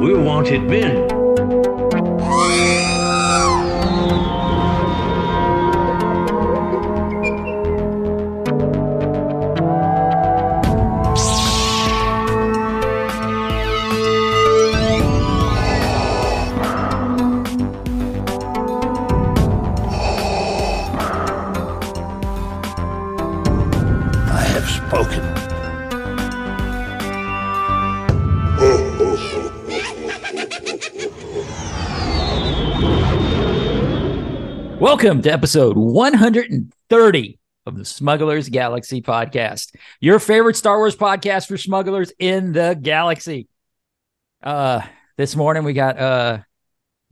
We wanted it Welcome to episode 130 of the Smugglers Galaxy podcast, your favorite Star Wars podcast for smugglers in the galaxy. Uh, this morning we got uh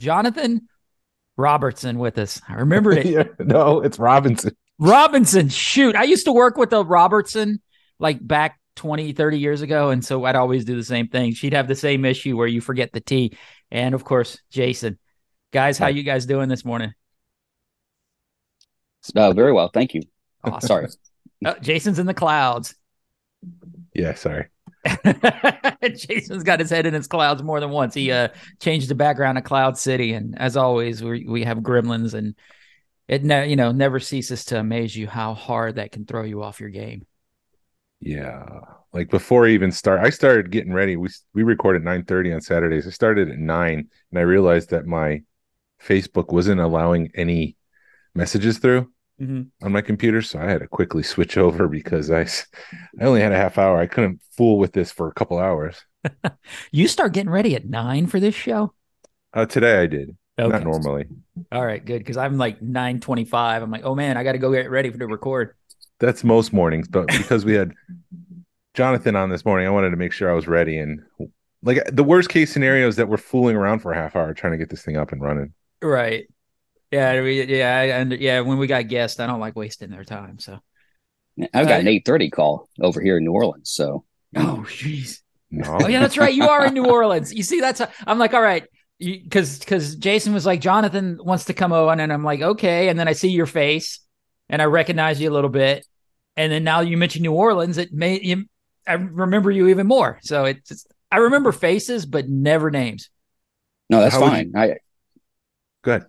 Jonathan Robertson with us. I remembered it. Yeah, no, it's Robinson. Robinson, shoot. I used to work with a Robertson like back 20, 30 years ago. And so I'd always do the same thing. She'd have the same issue where you forget the T. And of course, Jason. Guys, how you guys doing this morning? Uh, very well, thank you. Awesome. Sorry. Oh, Jason's in the clouds. Yeah, sorry. Jason's got his head in his clouds more than once. He uh changed the background of Cloud City, and as always, we we have gremlins, and it ne- you know never ceases to amaze you how hard that can throw you off your game. Yeah, like before I even start, I started getting ready. We we record at nine thirty on Saturdays. I started at nine, and I realized that my Facebook wasn't allowing any messages through Mm-hmm. on my computer, so I had to quickly switch over because I I only had a half hour. I couldn't fool with this for a couple hours. You start getting ready at nine for this show. Uh, today I did, Okay. not normally. All right, good. Because I'm like nine twenty-five. I'm like, oh man, I got to go get ready for the record. That's most mornings, but because we had Jonathan on this morning, I wanted to make sure I was ready. And like the worst case scenario is that we're fooling around for a half hour trying to get this thing up and running. Right. Yeah. We, yeah. And yeah, when we got guests, I don't like wasting their time. So. I've got Uh, an eight thirty call over here in New Orleans. So Oh, jeez. No, Oh yeah, that's right. You are in New Orleans. You see, that's I'm like, all right, because because Jason was like, Jonathan wants to come on, and I'm like, okay. And then I see your face, and I recognize you a little bit, and then now you mention New Orleans, it may you, I remember you even more. So it's just, I remember faces, but never names. no, that's How would fine. I good.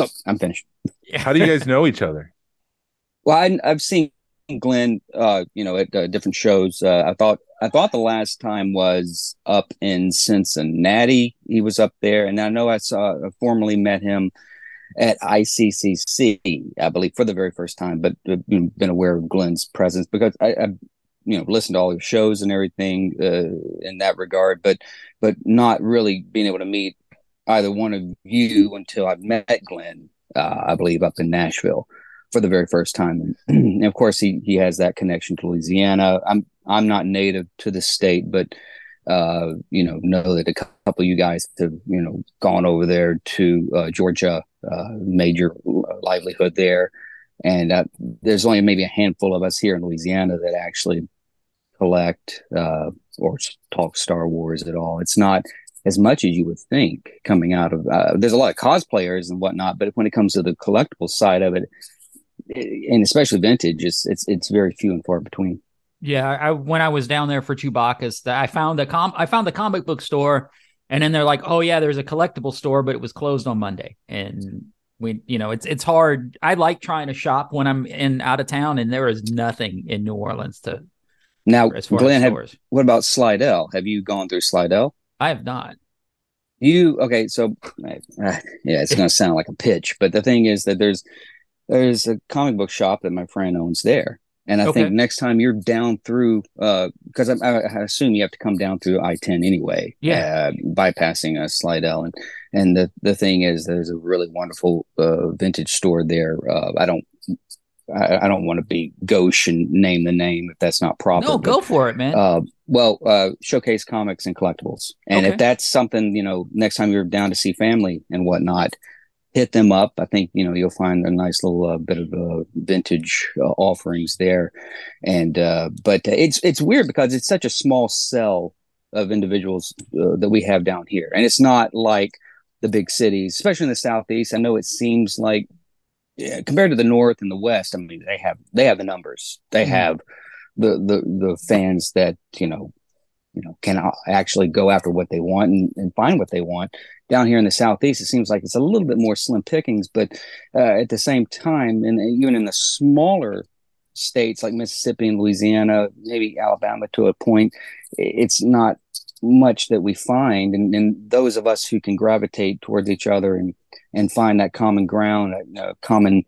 No, I'm finished. How do you guys know each other? Well, I, I've seen Glenn, uh, you know, at uh, different shows. Uh, I thought I thought the last time was up in Cincinnati. He was up there, and I know I saw I formerly met him at ICCC, I believe, for the very first time. But uh, been been aware of Glenn's presence because I, I you know, listened to all your shows and everything uh, in that regard, but but not really being able to meet either one of you until I met Glenn. Uh, I believe up in Nashville for the very first time. And of course, he he has that connection to Louisiana. I'm I'm not native to the state, but uh, you know, know that a couple of you guys have you know gone over there to uh, Georgia, uh, made your livelihood there, and uh, there's only maybe a handful of us here in Louisiana that actually collect uh, or talk Star Wars at all. It's not as much as you would think coming out of. Uh, there's a lot of cosplayers and whatnot, but when it comes to the collectible side of it, and especially vintage, it's it's it's very few and far between. Yeah, I when I was down there for Chewbacchus, I found a com I found the comic book store, and then they're like, "Oh yeah, there's a collectible store, but it was closed on Monday." And we, you know, it's it's hard. I like trying to shop when I'm in out of town, and there is nothing in New Orleans to Now, Glenn, have, what about Slidell? Have you gone through Slidell? I have not. You okay? So, uh, yeah, it's going to sound like a pitch, but the thing is that there's there's a comic book shop that my friend owns there, and I Okay. think next time you're down through, because I, I, I assume you have to come down through I-10 anyway, Yeah. uh, bypassing uh, Slidell, and and the the thing is, there's a really wonderful uh, vintage store there. Uh, I don't. I, I don't want to be gauche and name the name if that's not proper. No, but- go for it, man. uh, well, uh, showcase comics and collectibles. And Okay. if that's something, you know, next time you're down to see family and whatnot, hit them up. I think, you know, you'll find a nice little uh, bit of uh, vintage uh, offerings there. And, uh, but it's, it's weird because it's such a small cell of individuals uh, that we have down here. And it's not like the big cities, especially in the Southeast. I know it seems like, yeah, compared to the North and the West, I mean, they have, they have the numbers. They Mhm. have, the the the fans that you know you know can actually go after what they want and, and find what they want down here in the southeast it seems like it's a little bit more slim pickings but uh, at the same time and even in the smaller states like mississippi and louisiana maybe alabama to a point it's not much that we find and, and those of us who can gravitate towards each other and and find that common ground a common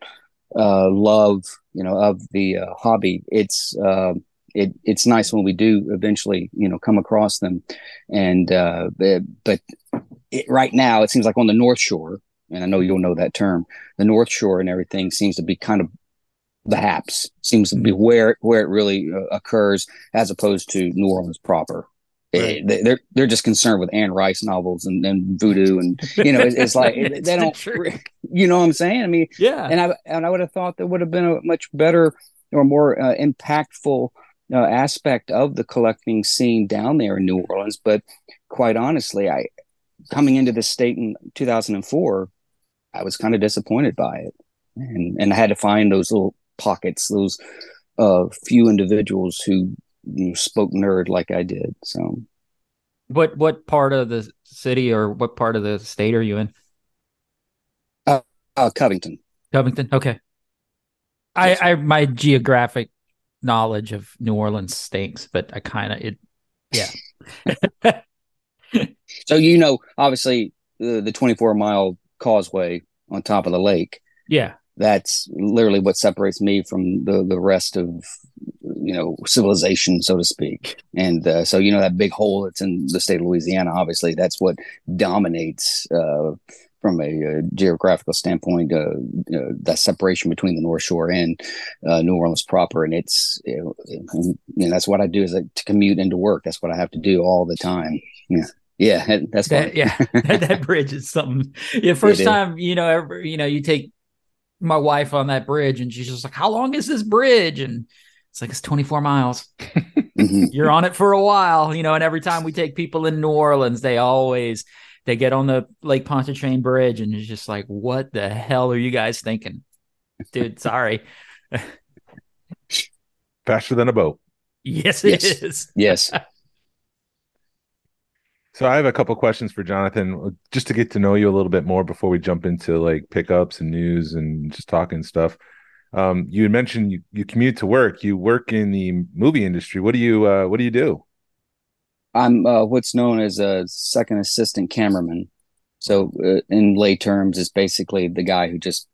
uh, love you know of the uh, hobby it's uh, it, it's nice when we do eventually, you know, come across them. And uh, but it, right now, it seems like on the North Shore, and I know you'll know that term, the North Shore and everything seems to be kind of the haps seems to be where where it really uh, occurs, as opposed to New Orleans proper. Right. It, they're they're just concerned with Anne Rice novels and, and voodoo and you know it's, it's like they don't you know what I'm saying I mean yeah and I and I would have thought that would have been a much better or more uh, impactful uh, aspect of the collecting scene down there in New Orleans. But quite honestly, I coming into this state in 2004, I was kind of disappointed by it, and and I had to find those little pockets, those uh, few individuals who you know, spoke nerd like I did. So, what what part of the city or what part of the state are you in? Uh, uh Covington. Covington. Okay. I, I my geographic knowledge of New Orleans stinks, but I kind of it, yeah. so you know, obviously the the 24 mile causeway on top of the lake. Yeah, that's literally what separates me from the the rest of you know civilization, so to speak. And uh, so you know that big hole that's in the state of Louisiana. Obviously, that's what dominates. Uh, from a, uh, geographical standpoint, uh, uh, that separation between the North Shore and uh, New Orleans proper, and it's you know, that's what I do is like, to commute into work. That's what I have to do all the time. Yeah. Yeah, that's that, yeah. that, that, bridge is something. Yeah, first time you know, ever you know, you take my wife on that bridge, and she's just like, "How long is this bridge?" And it's like it's 24 miles. mm-hmm. You're on it for a while, you know. And every time we take people in New Orleans, they always they get on the Lake Pontchartrain Bridge and it's just like, what the hell are you guys thinking? Dude, sorry. Faster than a boat. Yes, it yes. is. yes. So I have a couple questions for Jonathan, just to get to know you a little bit more before we jump into like pickups and news and just talking stuff. Um, you mentioned you, you commute to work. You work in the movie industry. What do you uh, What do you do? I'm uh, what's known as a second assistant cameraman. So, uh, in lay terms, it's basically the guy who just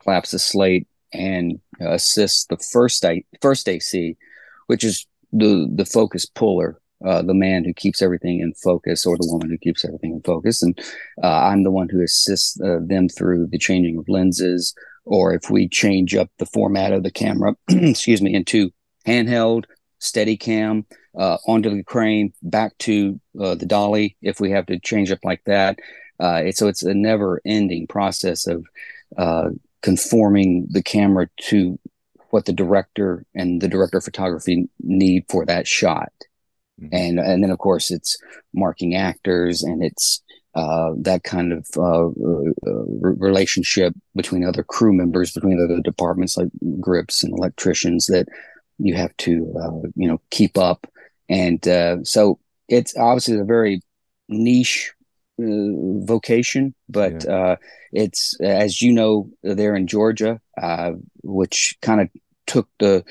claps the slate and assists the first I, first AC, which is the the focus puller, uh, the man who keeps everything in focus, or the woman who keeps everything in focus. And uh, I'm the one who assists uh, them through the changing of lenses, or if we change up the format of the camera, excuse me, into handheld, steady cam, uh, onto the crane, back to uh, the dolly if we have to change up like that. Uh, it, so it's a never ending process of uh, conforming the camera to what the director and the director of photography need for that shot. Mm-hmm. And, and then, of course, it's marking actors and it's uh, that kind of uh, uh, relationship between other crew members, between other departments like grips and electricians that you have to, uh, you know, keep up and uh, so it's obviously a very niche uh, vocation, but yeah. uh, it's as you know there in Georgia, uh, which kind of took the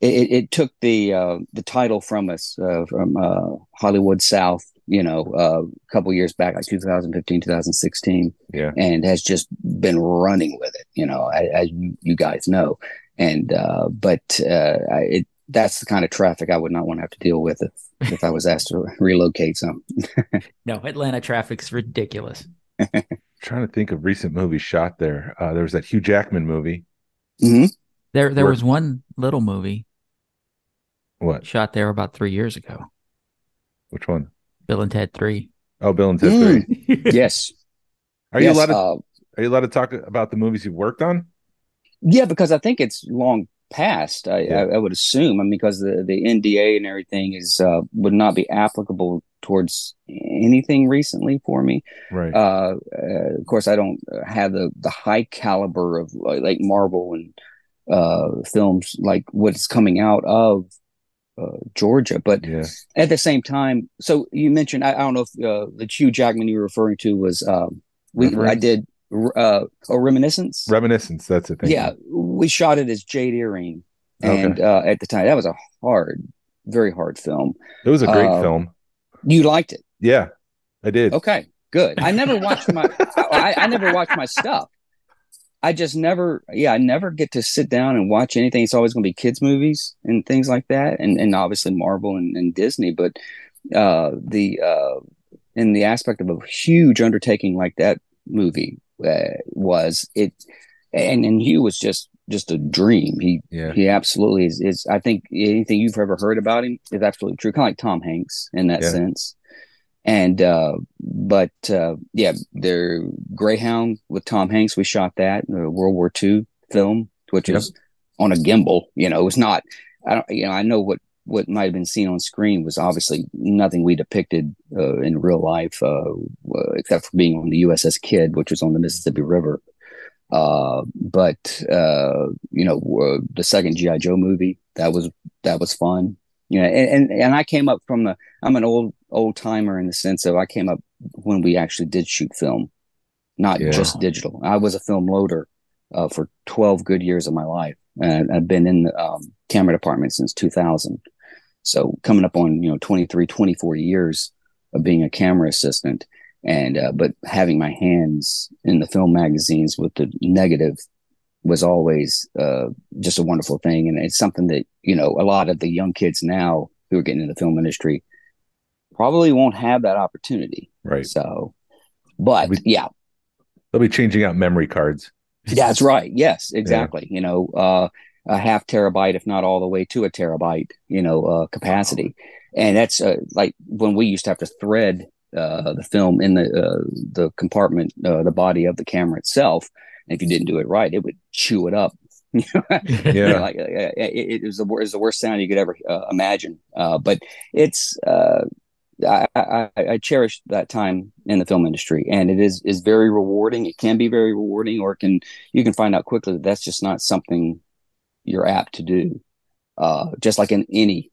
it, it took the uh, the title from us uh, from Hollywood South, you know, a couple years back, like 2015, 2016, yeah, and has just been running with it, you know, as, as you, you guys know, and but it that's the kind of traffic I would not want to have to deal with if, if I was asked to relocate some. no, Atlanta traffic's ridiculous. trying to think of recent movies shot there. Uh, there was that Hugh Jackman movie. Mm-hmm. There, there Where, was one little movie. What shot there about three years ago? Which one? Bill and Ted Three. Oh, Bill and Ted mm. Three. yes. Are yes, you allowed to? Uh, are you allowed to talk about the movies you've worked on? Yeah, because I think it's long past. I, yeah. I, I, would assume, I mean, because the, the NDA and everything is uh, would not be applicable towards anything recently for me. Right. Uh, uh, of course, I don't have the the high caliber of like Marvel and uh, films like what's coming out of uh, Georgia. But Yeah. at the same time, so you mentioned I, I don't know if uh, the Hugh Jackman you were referring to was um, we I did uh, a reminiscence. Reminiscence. That's it. Yeah, we shot it as Jade Earring, Okay. and uh, at the time that was a hard, very hard film. It was a great uh, film. You liked it, Yeah, I did. okay? Good. I never watched my I, I never watched my stuff. I just never, yeah, I never get to sit down and watch anything. It's always going to be kids' movies and things like that, and and obviously Marvel and, and Disney. But uh, the uh, in the aspect of a huge undertaking like that movie uh, was it, and and Hugh was just just a dream. He Yeah. he absolutely is, is. I think anything you've ever heard about him is absolutely true. Kind of like Tom Hanks in that Yeah. sense. And uh, but uh, yeah, there Greyhound with Tom Hanks. We shot that World War II film, which Yep. is on a gimbal. You know, it was not. I don't. You know, I know what what might have been seen on screen was obviously nothing we depicted uh, in real life, uh, uh, except for being on the USS Kidd, which was on the Mississippi River. Uh, but uh, you know, uh, the second GI Joe movie that was that was fun. You know, and, and and I came up from the. I'm an old old timer in the sense of I came up when we actually did shoot film, not Yeah. just digital. I was a film loader uh, for 12 good years of my life, and I've been in the um, camera department since 2000. So coming up on you know 23, 24 years of being a camera assistant, and uh, but having my hands in the film magazines with the negative was always uh, just a wonderful thing, and it's something that you know a lot of the young kids now who are getting into the film industry probably won't have that opportunity. Right. So, but We- yeah, They'll be changing out memory cards. that's right. Yes, exactly. You know, uh, a half terabyte, if not all the way to a terabyte, you know, uh, capacity. And that's uh, like when we used to have to thread uh, the film in the uh, the compartment, uh, the body of the camera itself. And if you didn't do it right, it would chew it up. You know, Yeah. like uh, it, it was the worst, the worst sound you could ever uh, imagine. Uh, but it's uh, I, I, I cherish that time in the film industry, and it is is very rewarding. It can be very rewarding, or it can you can find out quickly that that's just not something you're apt to do. Uh, just like in any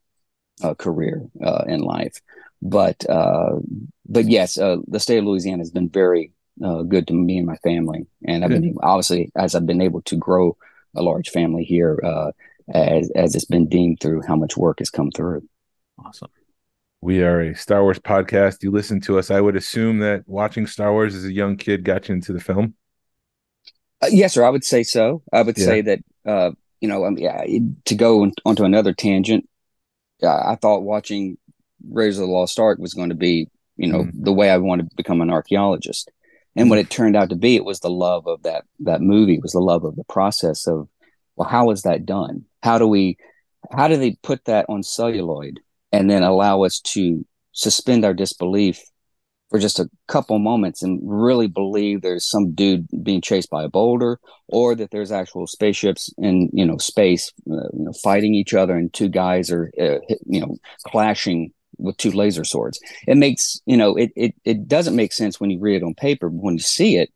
uh, career uh, in life, but uh, but yes, uh, the state of Louisiana has been very uh, good to me and my family, and I've been obviously as I've been able to grow a large family here, uh, as as it's been deemed through how much work has come through. Awesome. We are a Star Wars podcast. You listen to us. I would assume that watching Star Wars as a young kid got you into the film. Uh, yes, sir. I would say so. I would Yeah. say that uh, you know, mean, yeah, to go on- onto another tangent, uh, I thought watching Raiders of the Lost Ark was going to be, you know, Mhm. the way I wanted to become an archaeologist. And what it turned out to be, it was the love of that that movie. It was the love of the process of, well, how is that done? How do we, how do they put that on celluloid and then allow us to suspend our disbelief for just a couple moments and really believe there's some dude being chased by a boulder or that there's actual spaceships in you know space uh, you know, fighting each other and two guys are uh, you know clashing with two laser swords. It makes you know it, it it doesn't make sense when you read it on paper but when you see it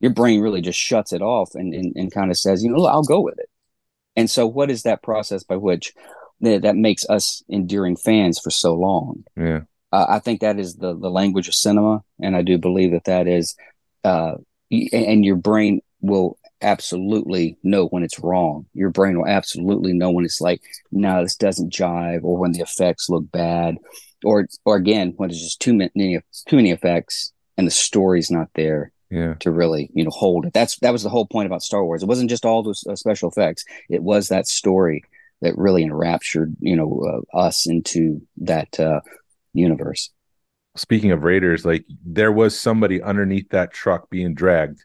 your brain really just shuts it off and and, and kind of says you know i'll go with it. And so what is that process by which that, that makes us enduring fans for so long Yeah. uh, I think that is the the language of cinema, and I do believe that that is, uh, and your brain will absolutely know when it's wrong. Your brain will absolutely know when it's like, no, this doesn't jive, or when the effects look bad, or or again when it's just too many too many effects and the story's not there Yeah. to really you know hold it. That's that was the whole point about Star Wars. It wasn't just all those uh, special effects. It was that story that really enraptured you know uh, us into that uh, universe. Speaking of Raiders, like there was somebody underneath that truck being dragged.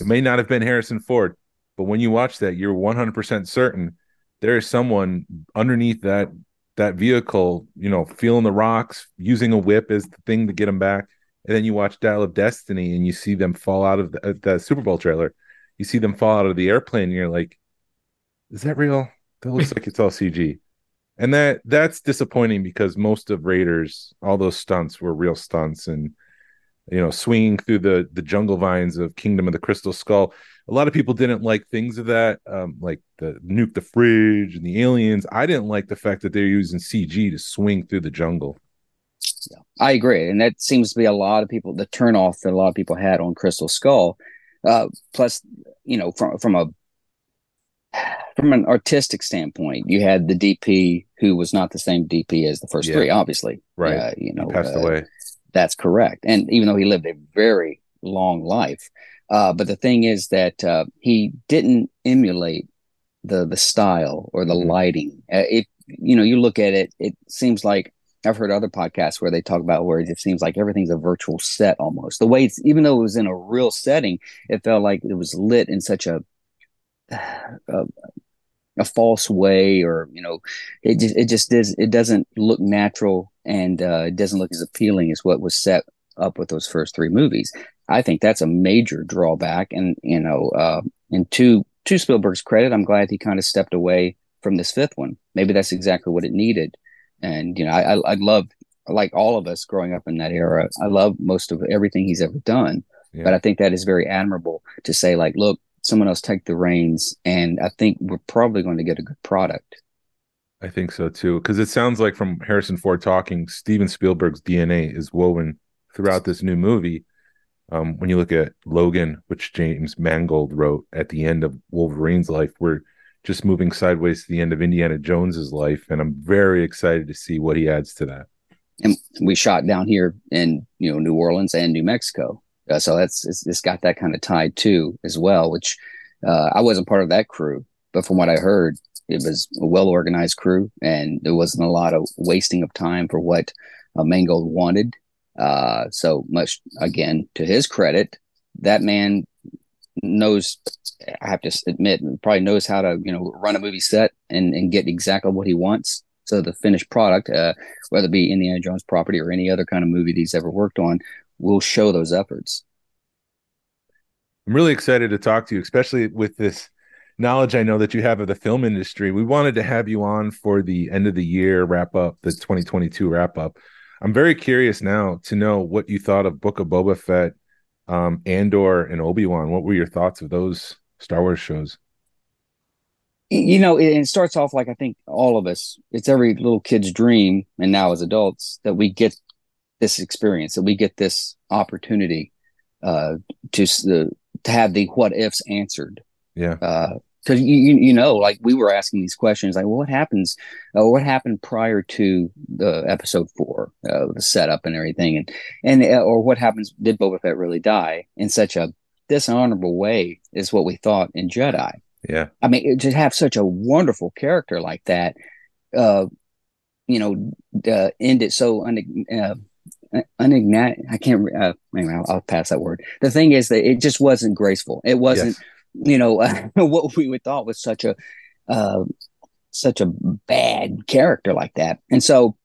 It may not have been Harrison Ford, but when you watch that, you're 100% certain there is someone underneath that that vehicle, you know, feeling the rocks, using a whip as the thing to get them back. And then you watch Dial of Destiny and you see them fall out of the, uh, the Super Bowl trailer. You see them fall out of the airplane and you're like, is that real? That looks like it's all CG. And that that's disappointing because most of Raiders, all those stunts were real stunts, and you know, swinging through the the jungle vines of Kingdom of the Crystal Skull. a lot of people didn't like things of that, um, like the nuke the fridge and the aliens. I didn't like the fact that they're using CG to swing through the jungle. Yeah, I agree, and that seems to be a lot of people the turnoff that a lot of people had on Crystal Skull. Uh, plus, you know, from from a from an artistic standpoint, you had the DP who was not the same DP as the first Yeah. three, obviously. Right. Uh, you know, He passed uh, away. That's correct. And even though he lived a very long life, uh, but the thing is that uh, he didn't emulate the the style or the Mhm. lighting. Uh, it you know you look at it, it seems like I've heard other podcasts where they talk about where it seems like everything's a virtual set almost. The way it's even though it was in a real setting, it felt like it was lit in such a a, a false way or you know it just it just does it doesn't look natural and uh, it doesn't look as appealing as what was set up with those first three movies. I think that's a major drawback, and you know, uh, and to to Spielberg's credit, I'm glad he kind of stepped away from this fifth one. Maybe that's exactly what it needed, and you know, I I, I love like all of us growing up in that era. I love most of everything he's ever done, Yeah. but I think that is very admirable to say like, look, someone else take the reins, and I think we're probably going to get a good product. I think so too, because it sounds like from Harrison Ford talking, Steven Spielberg's DNA is woven throughout this new movie. Um, when you look at Logan, which James Mangold wrote at the end of Wolverine's life, we're just moving sideways to the end of Indiana Jones's life, and I'm very excited to see what he adds to that. and we shot down here in you know New Orleans and New Mexico. Uh, so that's it's, it's got that kind of tie too as well. Which uh, I wasn't part of that crew, but from what I heard, it was a well organized crew, and there wasn't a lot of wasting of time for what uh, Mangold wanted. Uh, so much again to his credit, that man knows. I have to admit, probably knows how to you know run a movie set and and get exactly what he wants. So the finished product, uh, whether it be Indiana Jones property or any other kind of movie that he's ever worked on, will show those efforts. I'm really excited to talk to you, especially with this knowledge I know that you have of the film industry. We wanted to have you on for the end of the year wrap up, the 2022 wrap up. I'm very curious now to know what you thought of Book of Boba Fett, um, Andor, and Obi Wan. What were your thoughts of those Star Wars shows? You know, it, it starts off like I think all of us, it's every little kid's dream, and now as adults, that we get this experience, that we get this opportunity uh, to uh, to have the what ifs answered. Yeah, because you, you you know like we were asking these questions like well, what happens uh, what happened prior to the episode four uh, the setup and everything? And and uh, or what happens did Boba Fett really die in such a dishonorable way is what we thought in Jedi. Yeah, I mean it- to have such a wonderful character like that uh you know uh, end it so un- uh, unignat I can't uh, anyway I'll, I'll pass that word. The thing is that it just wasn't graceful. It wasn't yes. you know what we would thought was such a uh, such a bad character like that. And so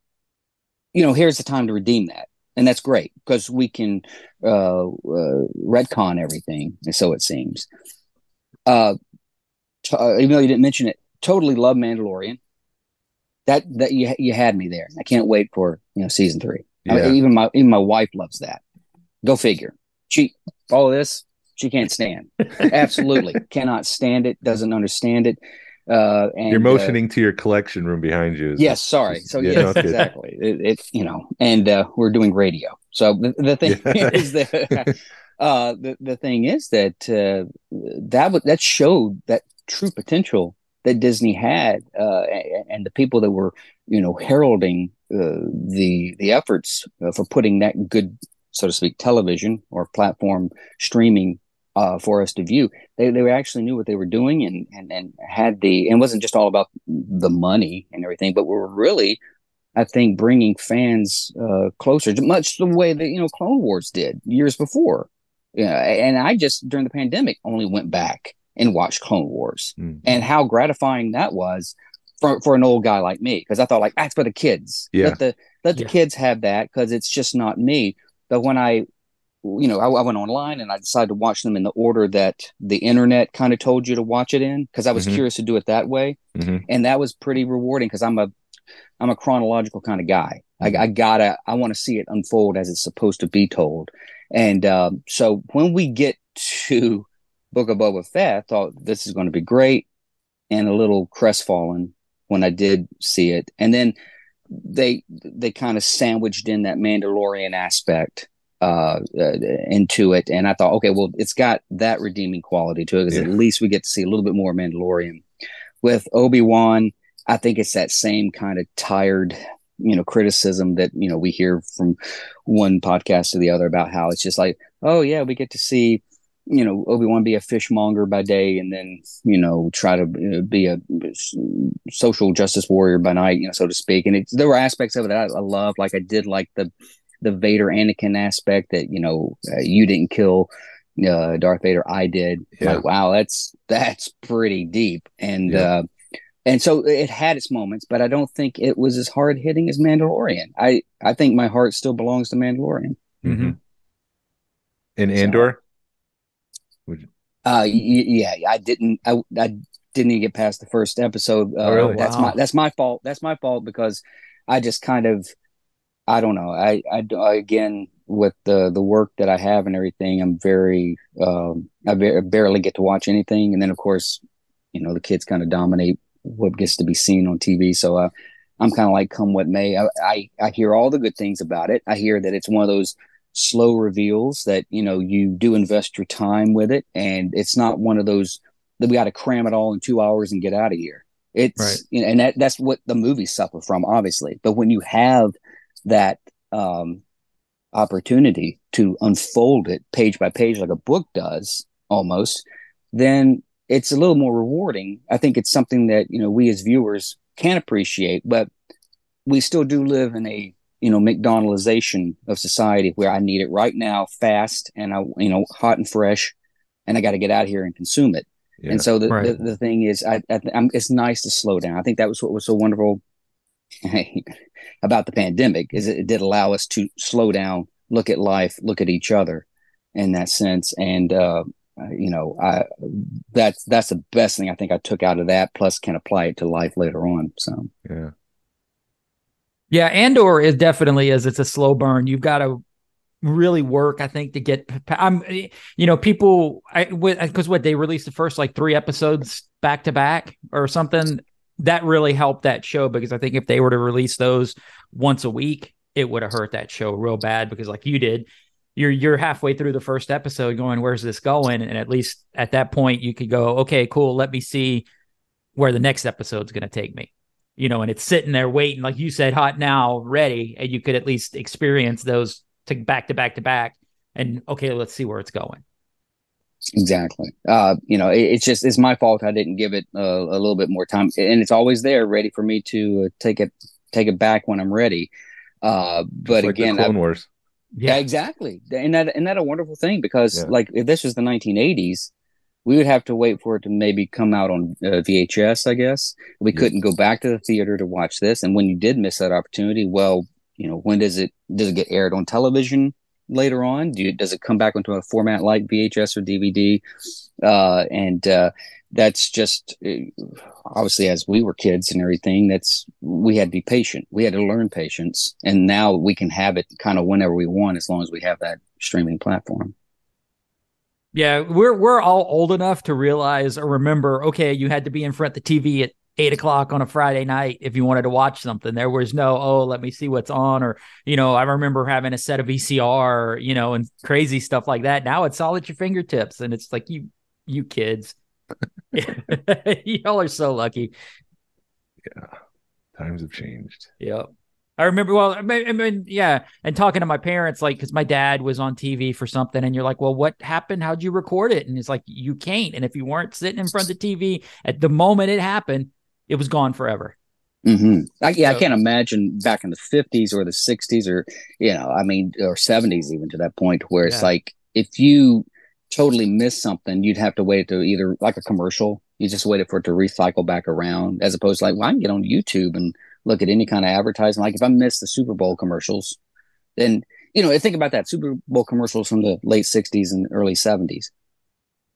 you know here's the time to redeem that. And that's great because we can uh, uh retcon everything and so it seems. Uh, t- uh even though you didn't mention it totally love mandalorian. That that you you had me there. I can't wait for you know season three I mean, even my even my wife loves that. Go figure. She all this she can't stand. Absolutely. Cannot stand it. Doesn't understand it. Uh and You're uh, motioning to your collection room behind you. yes sorry. so yeah, yes it's exactly. It, it you know and uh we're doing radio. So the, the thing Yeah. is that uh the, the thing is that uh that would that showed that true potential that disney had uh a- and the people that were you know heralding uh, the the efforts uh, for putting that good so to speak television or platform streaming uh, for us to view. They they actually knew what they were doing and and and had the and wasn't just all about the money and everything, but we were really, I think, bringing fans uh, closer, much the way that you know Clone Wars did years before. Yeah, and I just during the pandemic only went back and watched Clone Wars, Mm. and how gratifying that was for for an old guy like me because I thought like that's for the kids. Yeah. Let the let the Yeah. kids have that because it's just not me. But when I you know, I, I went online and I decided to watch them in the order that the internet kind of told you to watch it in because I was Mhm. curious to do it that way, Mhm. and that was pretty rewarding because I'm a I'm a chronological kind of guy. I, I gotta I want to see it unfold as it's supposed to be told, and um, so when we get to Book of Boba Fett, I thought this is going to be great, and a little crestfallen when I did see it. And then they they kind of sandwiched in that Mandalorian aspect uh, uh, into it, and I thought, okay, well, it's got that redeeming quality to it because yeah. at least we get to see a little bit more Mandalorian. With Obi Wan, I think it's that same kind of tired, you know, criticism that you know we hear from one podcast to the other about how it's just like, oh yeah, we get to see you know Obi Wan be a fishmonger by day, and then you know try to uh, be a social justice warrior by night, you know, so to speak. And it, there were aspects of it I, I loved, like I did like the the Vader Anakin aspect that you know uh, you didn't kill uh, Darth Vader, I did. Yeah. Like wow, that's that's pretty deep, and yeah. uh, and so it had its moments, but I don't think it was as hard hitting as Mandalorian. I I think my heart still belongs to Mandalorian. Mm-hmm. In Andor. Uh, yeah, I didn't. I, I didn't even get past the first episode. Uh, oh, really? That's wow. my that's my fault. That's my fault because I just kind of I don't know. I, I again with the the work that I have and everything, I'm very um, I barely get to watch anything, and then of course, you know, the kids kind of dominate what gets to be seen on TV. So uh, I'm kind of like, come what may. I, I I hear all the good things about it. I hear that it's one of those slow reveals that you know you do invest your time with it, and it's not one of those that we got to cram it all in two hours and get out of here. It's right. you know, and that that's what the movies suffer from, obviously. But when you have that um, opportunity to unfold it page by page like a book does almost, then it's a little more rewarding. I think it's something that you know we as viewers can appreciate, but we still do live in a you know McDonaldization of society where I need it right now, fast, and I you know hot and fresh, and I got to get out here and consume it. Yeah, and so the, right. the, the thing is, I, I it's nice to slow down. I think that was what was so wonderful about the pandemic is it did allow us to slow down, look at life, look at each other in that sense. And, uh, you know, I, that's, that's the best thing I think I took out of that, plus can apply it to life later on. So, yeah. Yeah. Andor is definitely is. it's a slow burn. You've got to really work, I think, to get. I'm, you know, people. I because what they released the first like three episodes back to back or something that really helped that show because I think if they were to release those once a week, it would have hurt that show real bad because like you did, you're you're halfway through the first episode going, where's this going? And at least at that point you could go, okay, cool, let me see where the next episode's gonna take me. You know, and it's sitting there waiting, like you said, hot now, ready, and you could at least experience those to back to back to back. And okay, let's see where it's going. Exactly. Uh, you know, it, it's just it's my fault I didn't give it uh, a little bit more time, and it's always there, ready for me to uh, take it take it back when I'm ready. Uh, but like again, Clone Wars. Yeah, exactly. And that and that a wonderful thing because yeah. like if this was the 1980s, we would have to wait for it to maybe come out on uh, VHS. I guess we yeah. couldn't go back to the theater to watch this, and when you did miss that opportunity, well, you know, when does it does it get aired on television? later on? Do you, does it come back into a format like VHS or DVD? Uh, and uh, that's just uh, obviously as we were kids and everything. That's we had to be patient. We had to learn patience, and now we can have it kind of whenever we want, as long as we have that streaming platform. Yeah, we're we're all old enough to realize or remember. Okay, you had to be in front of the TV at eight o'clock on a Friday night if you wanted to watch something. There was no, oh, let me see what's on. Or, you know, I remember having a set of VCR, you know, and crazy stuff like that. Now it's all at your fingertips. And it's like, you, you kids, y'all are so lucky. Yeah. Times have changed. Yep. I remember, well, I mean, yeah, and talking to my parents, like, because my dad was on TV for something, and you're like, well, what happened? How'd you record it? And it's like, you can't. And if you weren't sitting in front of the TV at the moment it happened, it was gone forever. Mm-hmm. I, yeah, so, I can't imagine back in the 50s or the 60s or, you know, I mean, or 70s even to that point where it's yeah. like if you totally miss something, you'd have to wait to either like a commercial, you just waited for it to recycle back around as opposed to like, well, I can get on YouTube and look at any kind of advertising. Like if I miss the Super Bowl commercials, then, you know, think about that Super Bowl commercials from the late 60s and early 70s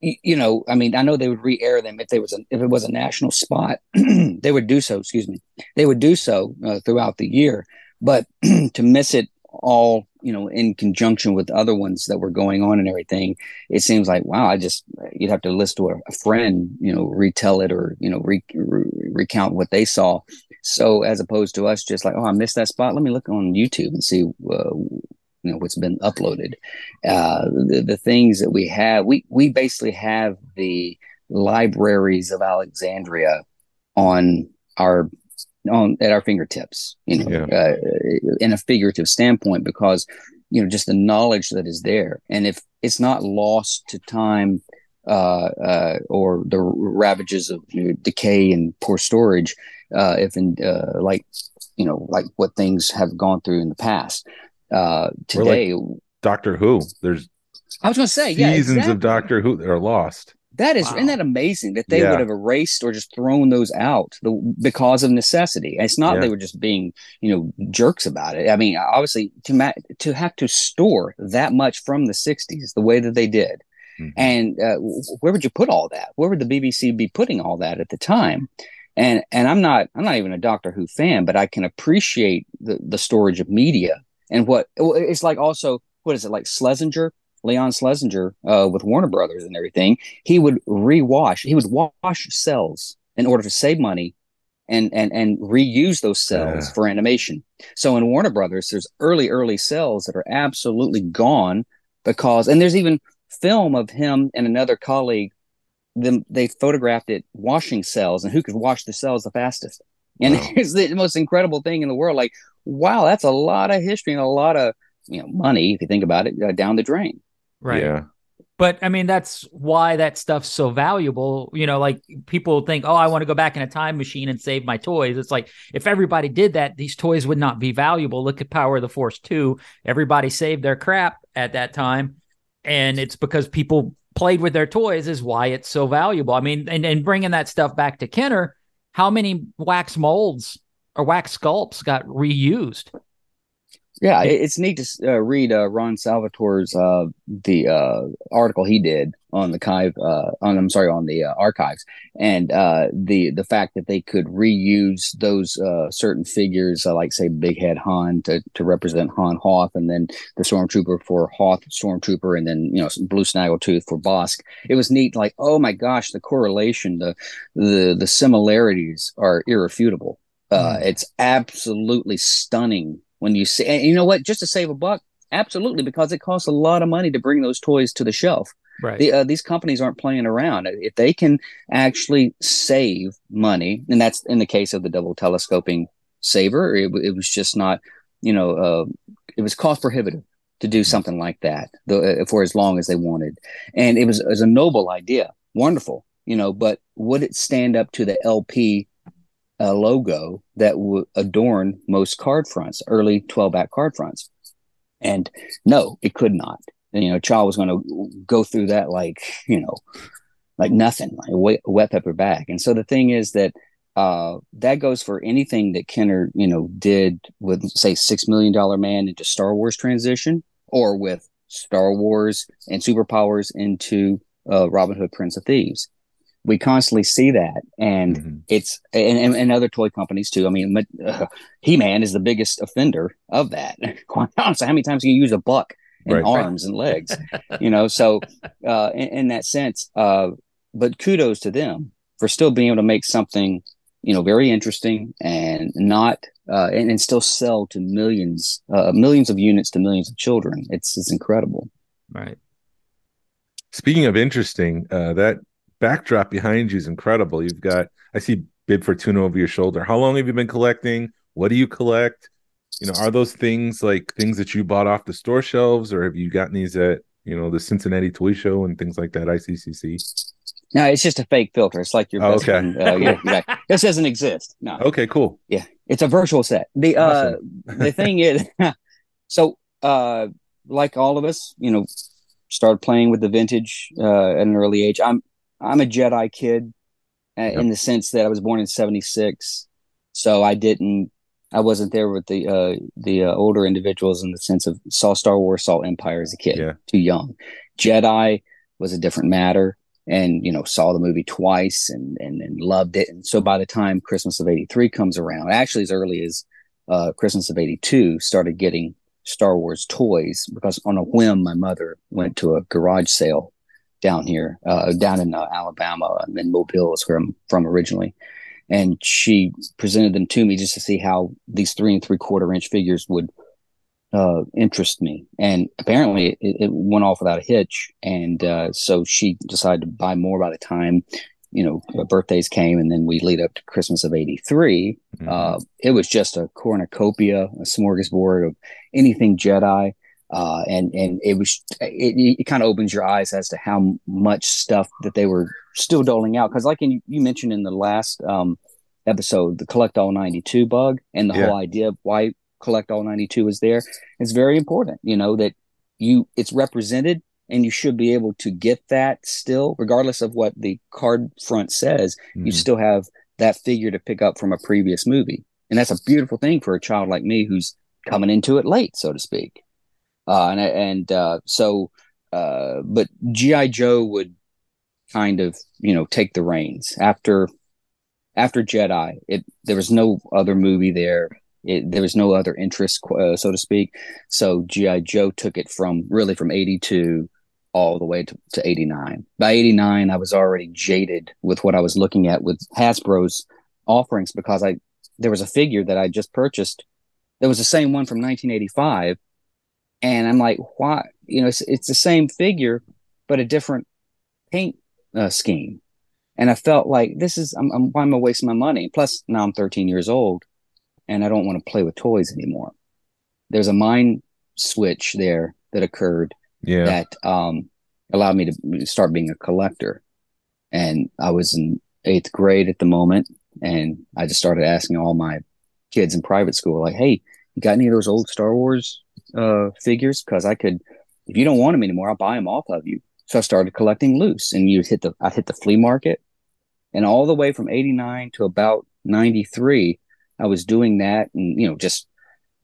you know, I mean, I know they would re-air them if there was a, if it was a national spot, they would do so. Excuse me, they would do so uh, throughout the year. But to miss it all you know in conjunction with other ones that were going on and everything it seems like wow i just you'd have to listen to a, a friend you know retell it or you know re, re, recount what they saw so as opposed to us just like oh i missed that spot. Let me look on youtube and see uh, you know what's been uploaded. Uh the, the things that we have we we basically have the libraries of alexandria on our on at our fingertips, you know, yeah. uh, in a figurative standpoint, because you know just the knowledge that is there, and if it's not lost to time uh, uh, or the ravages of you know, decay and poor storage, uh, if in uh, like you know like what things have gone through in the past. Uh, today, like Doctor Who, there's I was going to say, seasons yeah, exactly. of Doctor Who that are lost. That is, wow. isn't that amazing that they yeah. would have erased or just thrown those out because of necessity? It's not yeah. they were just being, you know, jerks about it. I mean, obviously, to ma- to have to store that much from the '60s the way that they did, mm-hmm. and uh, where would you put all that? Where would the BBC be putting all that at the time? And and I'm not I'm not even a Doctor Who fan, but I can appreciate the the storage of media and what it's like. Also, what is it like Schlesinger? Leon Schlesinger uh, with Warner Brothers and everything, he would rewash. He would wash cels in order to save money and and and reuse those cels for animation. So in Warner Brothers, there's early early cels that are absolutely gone because, and there's even film of him and another colleague. Them they photographed it washing cels and who could wash the cels the fastest. And wow. it's the most incredible thing in the world. Like, wow, that's a lot of history and a lot of you know money if you think about it uh, down the drain. Right. Yeah. But I mean, that's why that stuff's so valuable. You know, like people think, oh, I want to go back in a time machine and save my toys. It's like if everybody did that, these toys would not be valuable. Look at Power of the Force 2. Everybody saved their crap at that time. And it's because people played with their toys, is why it's so valuable. I mean, and, and bringing that stuff back to Kenner, how many wax molds or wax sculpts got reused? Yeah, it's neat to uh, read uh, Ron Salvatore's uh, the uh, article he did on the Kive, uh, on I'm sorry, on the uh, archives, and the the fact that they could reuse those certain figures, like say Big Head Han to, to represent Han Hoth, and then the Stormtrooper for Hoth Stormtrooper, and then you know Blue Snaggletooth for Bossk. It was neat, like oh my gosh, the correlation, the the the similarities are irrefutable. Mm. It's absolutely stunning when you see, and you know what, just to save a buck, absolutely, because it costs a lot of money to bring those toys to the shelf. Right. The, uh, these companies aren't playing around. If they can actually save money, and that's in the case of the double telescoping saber, it, it was just not, you know, uh, it was cost prohibitive to do something like that the, uh, for as long as they wanted. And it was, it was a noble idea, wonderful, you know, but would it stand up to the LP a logo that would adorn most card fronts, early 12 back card fronts. And no, it could not. And, you know, Chaw was going to go through that like, you know, like nothing, like a wet, wet pepper bag. And so the thing is that uh, that goes for anything that Kenner, you know, did with, say, Six Million Dollar Man into Star Wars transition or with Star Wars and superpowers into uh, Robin Hood Prince of Thieves we constantly see that. And mm-hmm. it's and, and, and, other toy companies too. I mean uh, he-man is the biggest offender of that. Quite honestly how many times can you use a buck in right. arms and legs? You know so uh, in, in, that sense uh, but kudos to them for still being able to make something you know very interesting and not uh, and, and still sell to millions uh, millions of units to millions of children. It's it's incredible. Right. Speaking of interesting, uh, that backdrop behind you is incredible. You've got I see Bib Fortuna over your shoulder. How long have you been collecting? What do you collect? You know, are those things like things that you bought off the store shelves, or have you gotten these at you know the Cincinnati Toy Show and things like that? ICCC. No, it's just a fake filter. It's like your oh, okay. Uh, yeah. This doesn't exist. No. Okay, cool. Yeah, it's a virtual set. The awesome. uh, the thing is, so uh, like all of us, you know, started playing with the vintage uh, at an early age. I'm I'm a Jedi kid uh, yep. in the sense that I was born in 76. So I didn't, I wasn't there with the, uh, the uh, older individuals in the sense of saw Star Wars, saw Empire as a kid, yeah. too young. Jedi was a different matter and, you know, saw the movie twice and, and, and loved it. And so by the time Christmas of 83 comes around, actually as early as, uh, Christmas of 82 started getting Star Wars toys because on a whim, my mother went to a garage sale down here, uh, down in uh, Alabama, and in Mobile is where I'm from originally. And she presented them to me just to see how these three and three quarter inch figures would uh, interest me. And apparently it, it, went off without a hitch. And uh, so she decided to buy more by the time, you know, birthdays came and then we lead up to Christmas of 83. Mm-hmm. Uh, it was just a cornucopia, a smorgasbord of anything Jedi. Uh, and and it was it, it kind of opens your eyes as to how much stuff that they were still doling out because like in, you mentioned in the last um, episode the collect all 92 bug and the yeah. whole idea of why collect all 92 is there it's very important you know that you it's represented and you should be able to get that still regardless of what the card front says mm-hmm. you still have that figure to pick up from a previous movie and that's a beautiful thing for a child like me who's coming into it late so to speak uh, and and uh, so uh, but gi joe would kind of you know take the reins after after jedi it there was no other movie there it, there was no other interest, uh, so to speak. So GI Joe took it from really from eighty two all the way to, to 89. By 89, I was already jaded with what I was looking at with Hasbro's offerings because I there was a figure that I just purchased that was the same one from 1985. And I'm like, why? You know, it's, it's the same figure, but a different paint uh, scheme. And I felt like this is, I'm, I'm, why am I wasting my money? Plus, now I'm 13 years old and I don't want to play with toys anymore. There's a mind switch there that occurred yeah. that um, allowed me to start being a collector. And I was in eighth grade at the moment, and I just started asking all my kids in private school, like, "Hey, you got any of those old Star Wars uh, figures? Because I could, if you don't want them anymore, I'll buy them off of you." So I started collecting loose, and you hit the I hit the flea market, and all the way from '89 to about '93, I was doing that and, you know, just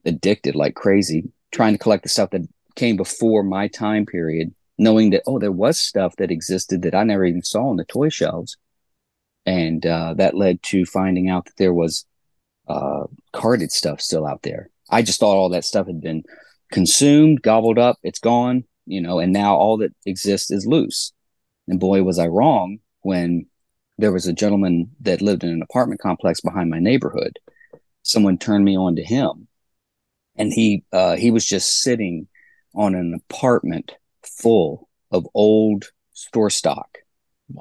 addicted like crazy, trying to collect the stuff that came before my time period, knowing that, oh, there was stuff that existed that I never even saw on the toy shelves. And uh, that led to finding out that there was uh, carded stuff still out there. I just thought all that stuff had been consumed, gobbled up, it's gone, you know, and now all that exists is loose. And boy, was I wrong when there was a gentleman that lived in an apartment complex behind my neighborhood. Someone turned me on to him. And he uh, he was just sitting on an apartment full of old store stock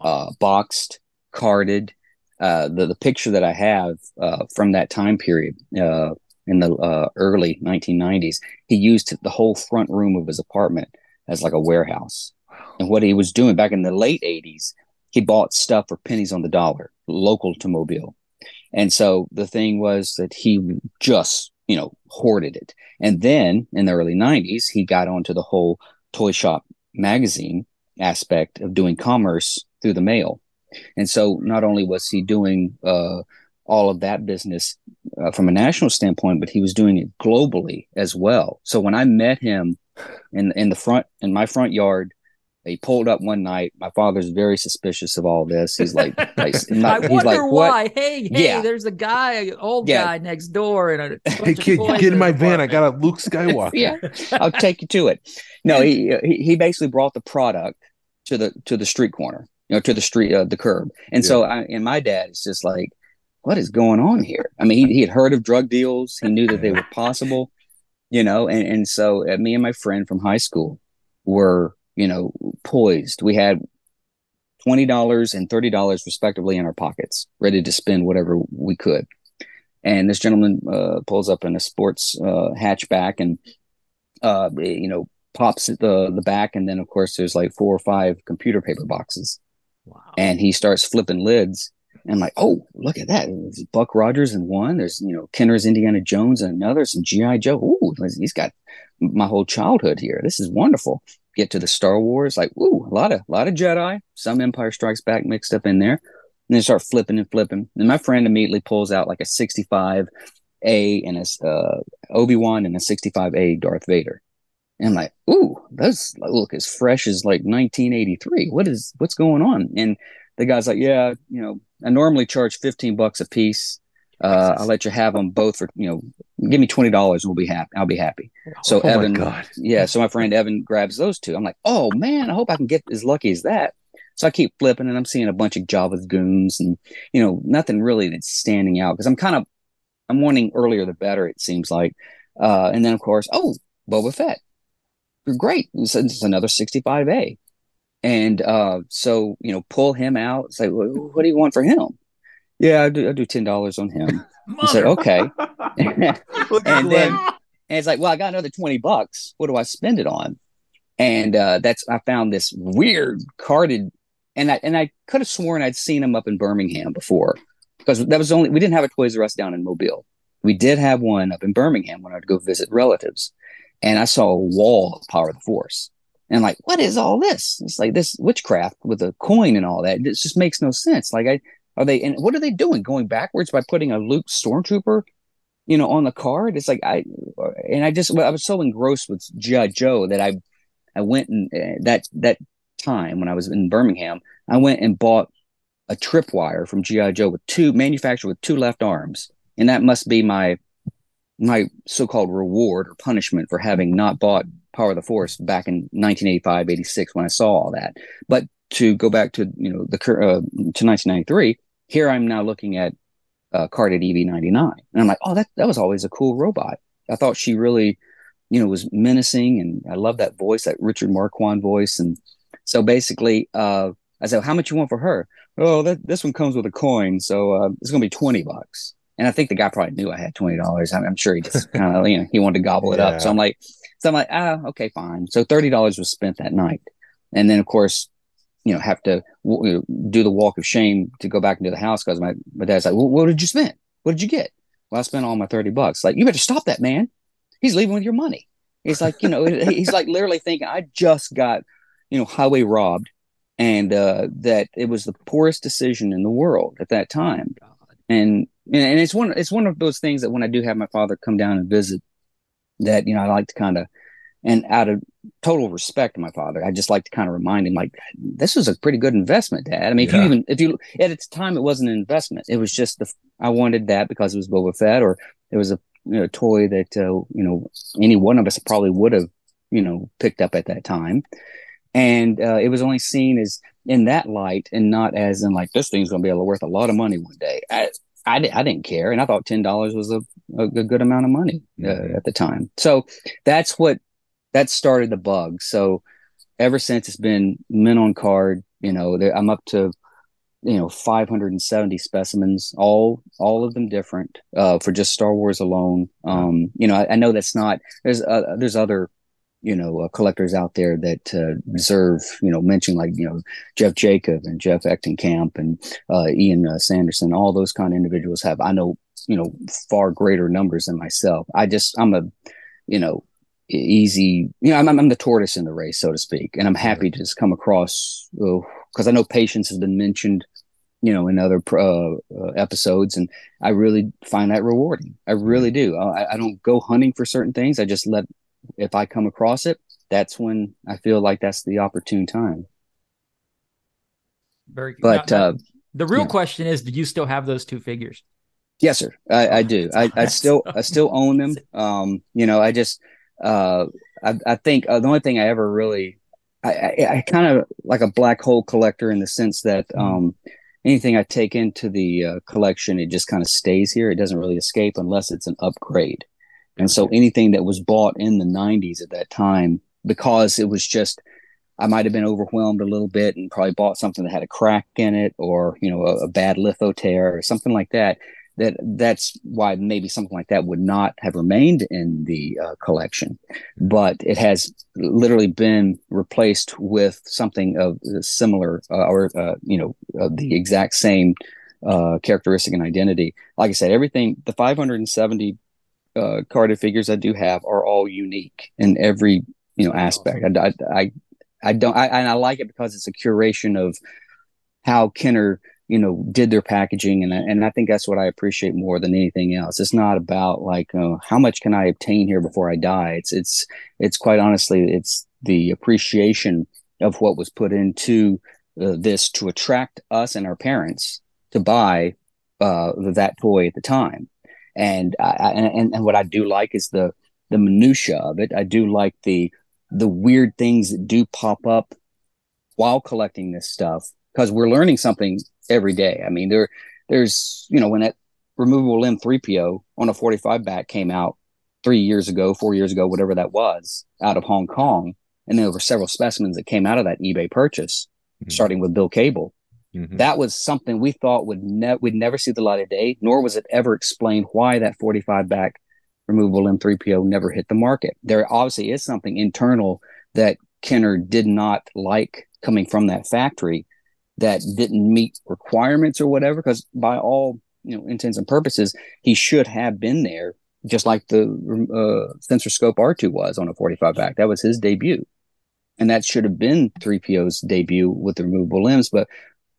uh, boxed carded. Uh, the, the picture that i have uh, from that time period uh, in the uh, early 1990s he used the whole front room of his apartment as like a warehouse and what he was doing back in the late 80s he bought stuff for pennies on the dollar local to mobile and so the thing was that he just, you know, hoarded it. And then in the early 90s, he got onto the whole toy shop magazine aspect of doing commerce through the mail. And so not only was he doing uh, all of that business uh, from a national standpoint, but he was doing it globally as well. So when I met him in in the front in my front yard he pulled up one night. My father's very suspicious of all this. He's like, like I wonder like, why. Hey, hey, yeah. there's a guy, old yeah. guy next door, and a hey kid, get in my van. I got a Luke Skywalker. yeah, I'll take you to it. No, he, he he basically brought the product to the to the street corner, you know, to the street, uh, the curb. And yeah. so, I, and my dad is just like, what is going on here? I mean, he he had heard of drug deals. He knew that they were possible, you know, and and so uh, me and my friend from high school were you know, poised. We had $20 and $30 respectively in our pockets, ready to spend whatever we could. And this gentleman uh, pulls up in a sports uh, hatchback and, uh, you know, pops the, the back. And then, of course, there's like four or five computer paper boxes. Wow. And he starts flipping lids. And like, oh, look at that. There's Buck Rogers in one. There's, you know, Kenner's Indiana Jones and another. Some G.I. Joe. Ooh, he's got my whole childhood here. This is wonderful get to the Star Wars, like, ooh, a lot of a lot of Jedi, some Empire Strikes Back mixed up in there. And they start flipping and flipping. And my friend immediately pulls out like a 65A and a uh, Obi Wan and a 65A Darth Vader. And I'm like, ooh, those look as fresh as like 1983. What is what's going on? And the guy's like, yeah, you know, I normally charge 15 bucks a piece. Uh, I'll let you have them both for you know give me twenty dollars, we'll be happy. I'll be happy. So oh Evan, yeah. So my friend Evan grabs those two. I'm like, oh man, I hope I can get as lucky as that. So I keep flipping, and I'm seeing a bunch of Jabba's goons, and you know, nothing really that's standing out because I'm kind of, I'm wanting earlier the better. It seems like, uh, and then of course, oh, Boba Fett, great. It's, it's another 65A, and uh, so you know, pull him out. Say, well, what do you want for him? Yeah, I do. I do ten dollars on him. I said, okay. And then and it's like, well, I got another 20 bucks. What do I spend it on? And uh, that's I found this weird carded and I and I could have sworn I'd seen him up in Birmingham before. Because that was only we didn't have a Toys R Us down in Mobile. We did have one up in Birmingham when I'd go visit relatives. And I saw a wall of Power of the Force. And like, what is all this? It's like this witchcraft with a coin and all that. It just makes no sense. Like I are they and what are they doing? Going backwards by putting a Luke stormtrooper you know, on the card. It's like I, and I just, I was so engrossed with G.I. Joe that I, I went and uh, that, that time when I was in Birmingham, I went and bought a tripwire from G.I. Joe with two, manufactured with two left arms. And that must be my, my so-called reward or punishment for having not bought Power of the Force back in 1985, 86 when I saw all that. But to go back to, you know, the, uh, to 1993, here I'm now looking at uh, carded EV99. And I'm like, oh, that, that was always a cool robot. I thought she really, you know, was menacing. And I love that voice, that Richard Marquand voice. And so basically, uh, I said, how much you want for her? Oh, that, this one comes with a coin. So uh, it's going to be 20 bucks. And I think the guy probably knew I had $20. I'm, I'm sure he just kind of, you know, he wanted to gobble it up. So I'm like, so I'm like, ah, okay, fine. So $30 was spent that night. And then, of course, you know, have to you know, do the walk of shame to go back into the house because my, my dad's like, well, what did you spend? What did you get? Well, I spent all my 30 bucks. Like, you better stop that, man. He's leaving with your money. He's like, you know, he's like literally thinking, I just got, you know, highway robbed and uh, that it was the poorest decision in the world at that time. And, and it's one, it's one of those things that when I do have my father come down and visit that, you know, I like to kind of, and out of total respect to my father, I just like to kind of remind him, like, this was a pretty good investment, Dad. I mean, if you even if you at its time, it wasn't an investment. It was just the I wanted that because it was Boba Fett, or it was a you know, toy that uh, you know any one of us probably would have you know picked up at that time, and uh, it was only seen as in that light and not as in like this thing's going to be worth a lot of money one day. I I, di- I didn't care, and I thought ten dollars was a, a, a good amount of money uh, Mhm. at the time. So that's what that started the bug. So ever since it's been men on card, you know, I'm up to you know 570 specimens, all all of them different uh, for just Star Wars alone. Um, you know, I, I know that's not there's uh, there's other you know uh, collectors out there that uh, deserve you know mention like you know Jeff Jacob and Jeff Echtenkamp and uh, Ian uh, Sanderson. All those kind of individuals have I know you know far greater numbers than myself. I just I'm a you know easy you know I'm, I'm the tortoise in the race so to speak and i'm happy to just come across because i know patience has been mentioned you know in other uh, uh, episodes and i really find that rewarding i really do I, I don't go hunting for certain things i just let if i come across it that's when i feel like that's the opportune time Very but now- uh the real yeah. question is, do you still have those two figures? Yes, sir. I, I do. I, I still I still own them. Um, you know, I just uh I, I think uh, the only thing I ever really I, I, I kind of like a black hole collector in the sense that um anything I take into the uh, collection it just kind of stays here. It doesn't really escape unless it's an upgrade. And so anything that was bought in the 90s at that time because it was just I might have been overwhelmed a little bit and probably bought something that had a crack in it or you know a, a bad litho tear or something like that that that's why maybe something like that would not have remained in the uh, collection. But it has literally been replaced with something of similar uh, or uh, you know the exact same uh, characteristic and identity. Like i said everything the 570 uh, carded figures i do have are all unique in every you know aspect i, I, I I don't, I, and I like it because it's a curation of how Kenner, you know, did their packaging, and I, and I think that's what I appreciate more than anything else. It's not about like uh, how much can I obtain here before I die. It's it's it's quite honestly, it's the appreciation of what was put into uh, this to attract us and our parents to buy uh, that toy at the time. And I, and and what I do like is the the minutia of it. I do like the the weird things that do pop up while collecting this stuff because we're learning something every day. I mean, there there's you know when that removable limb 3PO on a 45 back came out three years ago, four years ago, whatever that was, out of Hong Kong, and there were several specimens that came out of that eBay purchase, mm-hmm. starting with Bill Cable. Mm-hmm. That was something we thought would ne- we'd never see the light of day, nor was it ever explained why that 45 back removable M3PO never hit the market. There obviously is something internal that Kenner did not like coming from that factory that didn't meet requirements or whatever. Because by all you know intents and purposes, he should have been there, just like the uh, sensor scope R2 was on a 45 back. That was his debut, and that should have been 3PO's debut with the removable limbs. But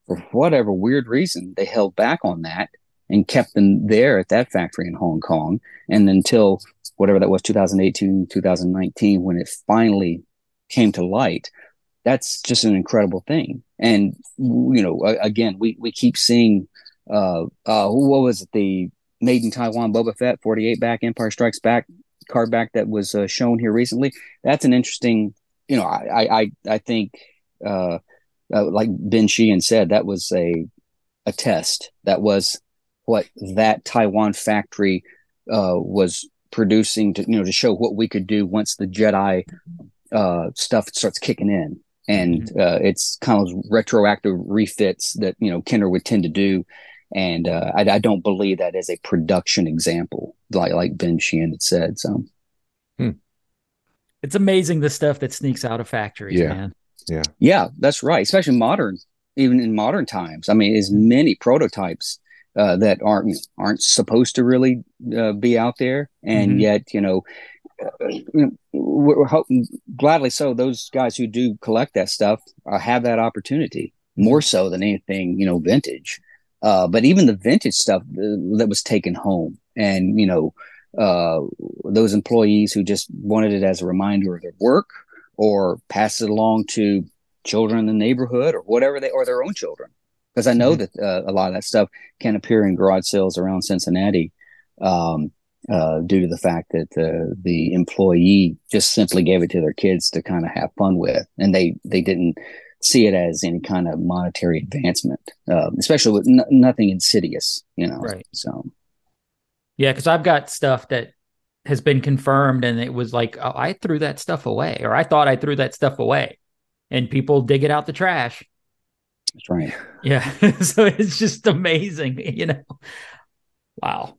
for whatever weird reason, they held back on that and kept them there at that factory in Hong Kong. And until whatever that was, 2018, 2019, when it finally came to light, that's just an incredible thing. And you know, again, we we keep seeing uh uh what was it the made in Taiwan Boba Fett 48 back Empire Strikes Back card back that was uh, shown here recently. That's an interesting, you know, I I I think uh, uh like Ben Sheehan said that was a a test. That was what that Taiwan factory uh, was producing to you know to show what we could do once the Jedi uh, stuff starts kicking in and mm-hmm. uh, it's kind of retroactive refits that you know Kenner would tend to do, and uh, I, I, don't believe that as a production example, like like Ben Sheehan had said. So, hmm. it's amazing the stuff that sneaks out of factories, yeah. man. Yeah, yeah, that's right. Especially modern, even in modern times. I mean, as many prototypes uh, that aren't aren't supposed to really uh, be out there, and mm-hmm. yet you know we're hoping, gladly so. Those guys who do collect that stuff uh, have that opportunity more so than anything, you know, vintage. Uh, but even the vintage stuff uh, that was taken home, and you know, uh, those employees who just wanted it as a reminder of their work, or pass it along to children in the neighborhood, or whatever they, or their own children. Because I know mm-hmm. that uh, a lot of that stuff can appear in garage sales around Cincinnati. Um, uh, due to the fact that uh, the employee just simply gave it to their kids to kind of have fun with, and they they didn't see it as any kind of monetary advancement, uh, especially with n- nothing insidious, you know. Right. So, yeah, because I've got stuff that has been confirmed, and it was like oh, I threw that stuff away, or I thought I threw that stuff away, and people dig it out the trash. That's right. Yeah. so it's just amazing, you know. Wow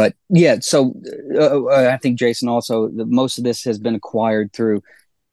but yeah, so uh, uh, I think Jason also the, most of this has been acquired through.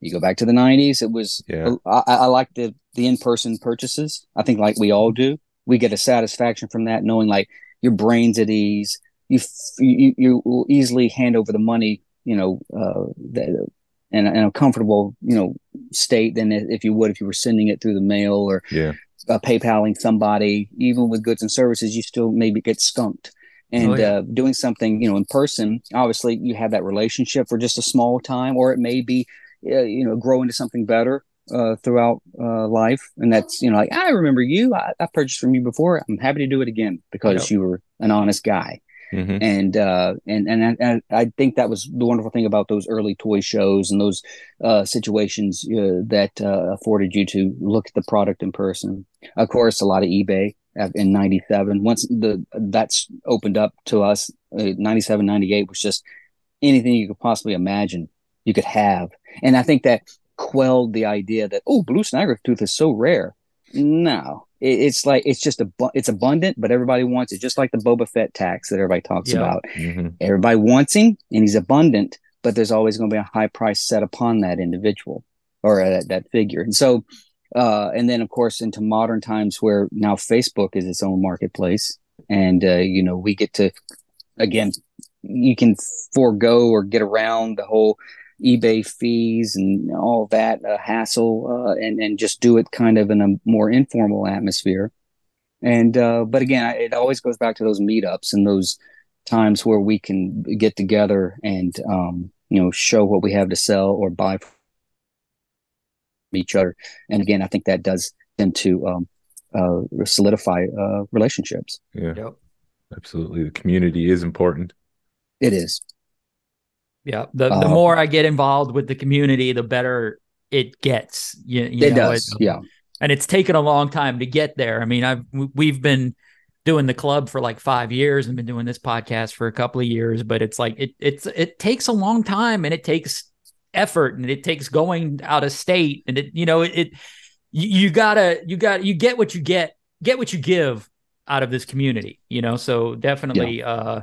You go back to the '90s; it was. Yeah. I, I like the the in person purchases. I think like we all do, we get a satisfaction from that, knowing like your brain's at ease. You you you will easily hand over the money, you know, uh, the, in, a, in a comfortable, you know, state than if you would if you were sending it through the mail or yeah. uh, PayPaling somebody. Even with goods and services, you still maybe get skunked and oh, yeah. uh, doing something you know in person obviously you have that relationship for just a small time or it may be uh, you know grow into something better uh, throughout uh, life and that's you know like i remember you I, I, purchased from you before i'm happy to do it again because yep. you were an honest guy mm-hmm. and uh, and and I, and I think that was the wonderful thing about those early toy shows and those uh, situations that afforded you to look at the product in person. Of course a lot of ebay in 97 once the that's opened up to us uh, 97 98 was just anything you could possibly imagine you could have. And i think that quelled the idea that oh blue Snaggletooth is so rare no it, it's like it's just a it's abundant but everybody wants it just like the boba fett tax that everybody talks yeah. about mm-hmm. everybody wants him and he's abundant but there's always going to be a high price set upon that individual or uh, that, that figure and so uh, and then of course into modern times where now Facebook is its own marketplace, and uh, you know we get to again you can forego or get around the whole eBay fees and all that uh, hassle, uh, and and just do it kind of in a more informal atmosphere. And uh, but again, it always goes back to those meetups and those times where we can get together and um, you know show what we have to sell or buy from each other. And again, I think that does tend to um, uh, solidify uh, relationships. Yeah. Yep. absolutely. The community is important. It is. Yeah. The the Uh, more I get involved with the community, the better it gets. You, you it know, does. it- yeah. and it's taken a long time to get there. I mean, I've we- we've been doing the club for like five years and been doing this podcast for a couple of years, but it's like it it's it takes a long time and it takes effort and it takes going out of state and it you know it, it you, gotta you got you get what you get get what you give out of this community you know so definitely uh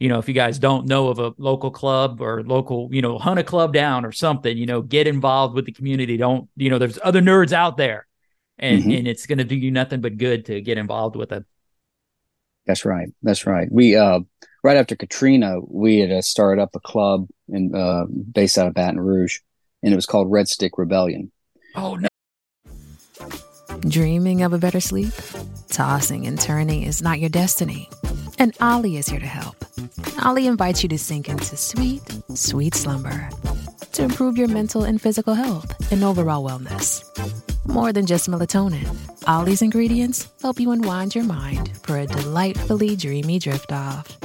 you know if you guys don't know of a local club or local you know hunt a club down or something you know get involved with the community don't you know there's other nerds out there and Mhm. and it's going to do you nothing but good to get involved with them. That's right. That's right. We uh right after Katrina, we had uh, started up a club in uh based out of Baton Rouge, and it was called Red Stick Rebellion. oh no Dreaming of a better sleep? Tossing and turning is not your destiny. And Olly is here to help. Olly invites you to sink into sweet, sweet slumber to improve your mental and physical health and overall wellness. More than just melatonin, Olly's ingredients help you unwind your mind for a delightfully dreamy drift off.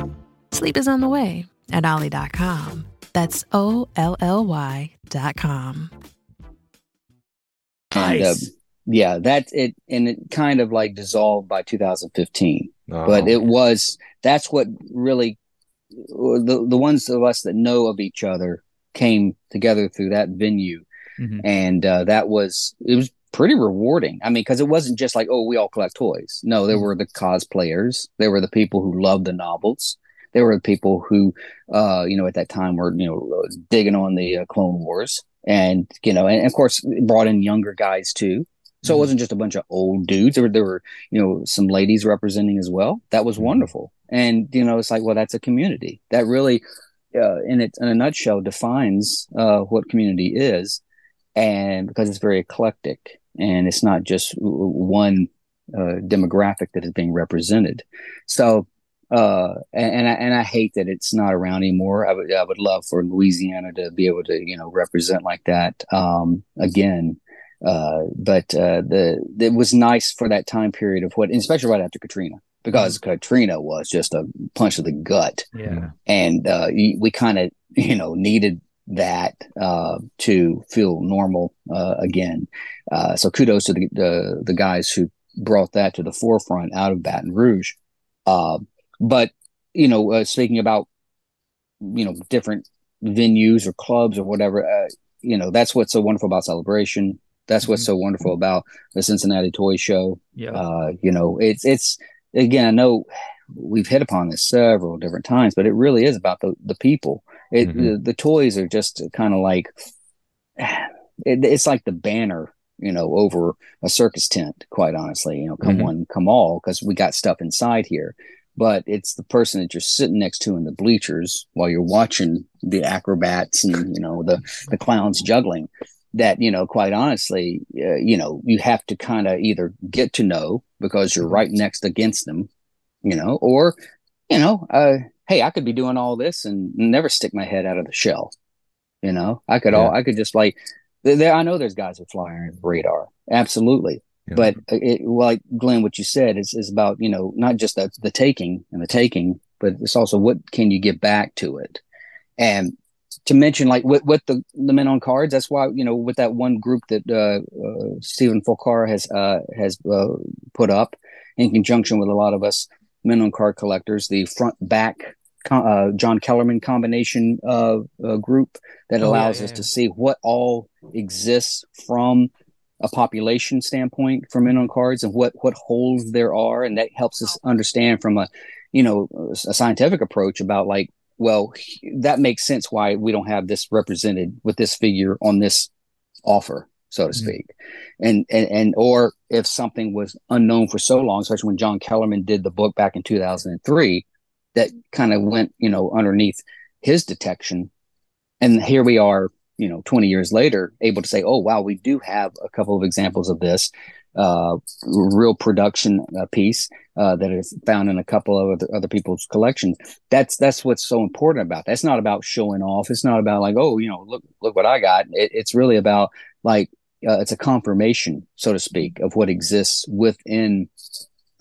Sleep is on the way at Olly.com. That's O L L Y.com. And, uh, nice yeah, that's it, and it kind of like dissolved by 2015. Oh, But it was that's what really the the ones of us that know of each other came together through that venue, Mhm. and uh, that was it was pretty rewarding. I mean, because it wasn't just like oh we all collect toys. No, there were the cosplayers, there were the people who loved the novels. There were the people who, uh, you know, at that time were you know digging on the uh, Clone Wars, and you know, and of course brought in younger guys too. So it Mhm. wasn't just a bunch of old dudes. There were there were you know some ladies representing as well. That was wonderful, and you know it's like well that's a community that really, uh, in it in a nutshell, defines uh, what community is, and because it's very eclectic and it's not just one uh, demographic that is being represented. So uh and, and I and I hate that it's not around anymore. I would I would love for Louisiana to be able to you know represent like that um again. Uh, but uh, the it was nice for that time period of what, especially right after Katrina, because Katrina was just a punch to the gut, yeah and uh, we kind of you know needed that uh, to feel normal uh, again. Uh, so kudos to the, the the guys who brought that to the forefront out of Baton Rouge. Uh, but you know, uh, speaking about you know different venues or clubs or whatever, uh, you know that's what's so wonderful about Celebration. That's what's Mhm. so wonderful about the Cincinnati Toy Show. yeah Uh, you know, it's it's again. I know we've hit upon this several different times, but it really is about the the people. It Mhm. the, the toys are just kind of like it, it's like the banner, you know, over a circus tent. Quite honestly, you know, come Mhm. one, come all, because we got stuff inside here. But it's the person that you're sitting next to in the bleachers while you're watching the acrobats and you know the the clowns juggling. That you know, quite honestly, uh, you know, you have to kind of either get to know because you're right next against them, you know, or you know, uh, hey, I could be doing all this and never stick my head out of the shell. You know, I could all, I could just like, there. I know there's guys that fly under the radar, absolutely. Yeah. But it, like Glenn, what you said is is about you know not just the the taking and the taking, but it's also what can you give back to it, and to mention like with, with the the men on cards. That's why you know with that one group that uh, uh, Stephen Folcar has uh, has uh, put up in conjunction with a lot of us men on card collectors, the front back uh, John Kellerman combination uh, uh, group that Oh, allows yeah, us yeah. to see what all exists from a population standpoint for men on cards and what what holes there are, and that helps us understand from a you know a scientific approach about like well that makes sense why we don't have this represented with this figure on this offer so to Mhm. speak. And, and and or if something was unknown for so long especially when john kellerman did the book back in 2003 that kind of went you know underneath his detection. And here we are you know 20 years later able to say oh wow we do have a couple of examples of this uh, real production uh, piece uh, that is found in a couple of other, other people's collections. That's that's what's so important about That's not about showing off. It's not about like oh you know look look what i got. It, it's really about like uh, it's a confirmation so to speak of what exists within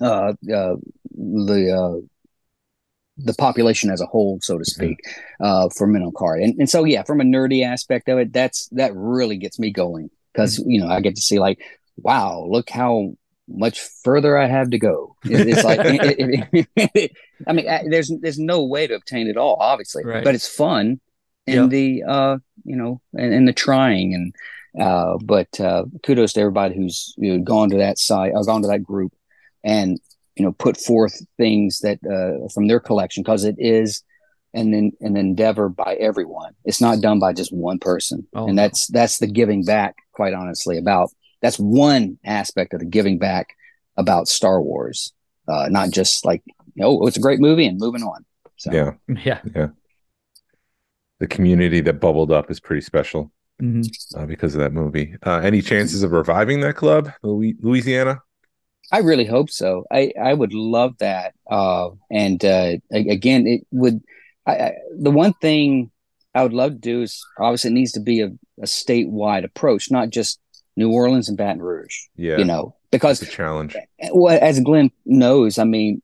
uh, uh, the uh, the population as a whole, so to speak, uh, for minnow card. And and so yeah, from a nerdy aspect of it, that's that really gets me going. Because you know I get to see like, wow, look how much further I have to go. It- it's like it- it- I mean, uh, there's there's no way to obtain it all, obviously, Right. but it's fun in Yep. the uh you know and, and the trying and uh but uh kudos to everybody who's you know, gone to that site or gone to that group and you know put forth things that uh from their collection because it is an an endeavor by everyone it's not done by just one person Oh, and that's that's the giving back quite honestly about that's one aspect of the giving back about star wars uh not just like oh it's a great movie and moving on so Yeah. Yeah. The community that bubbled up is pretty special Mhm. uh, because of that movie. Uh, any chances of reviving that club, Louisiana? I really hope so. I, I would love that. Uh, and uh, again, it would. I, I, the one thing I would love to do is obviously it needs to be a, a statewide approach, not just New Orleans and Baton Rouge. Yeah. You know, That's because a challenge. well, as Glenn knows, I mean,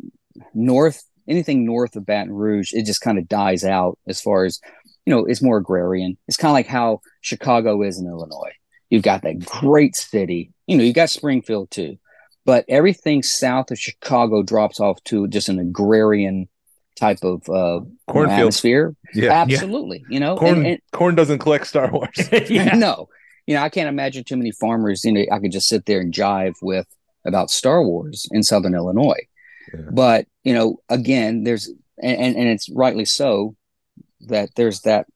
north anything north of Baton Rouge, it just kind of dies out as far as you know. It's more agrarian. It's kind of like how Chicago is in Illinois. You've got that great city. You know, you got Springfield too, but everything south of Chicago drops off to just an agrarian type of uh, you know, atmosphere. Yeah. Absolutely, you know, Corn, and- and- corn doesn't collect Star Wars. yeah. no, you know, I can't imagine too many farmers. You know, I could just sit there and jive with about Star Wars in Southern Illinois. Yeah. But you know, again, there's and and it's rightly so that there's that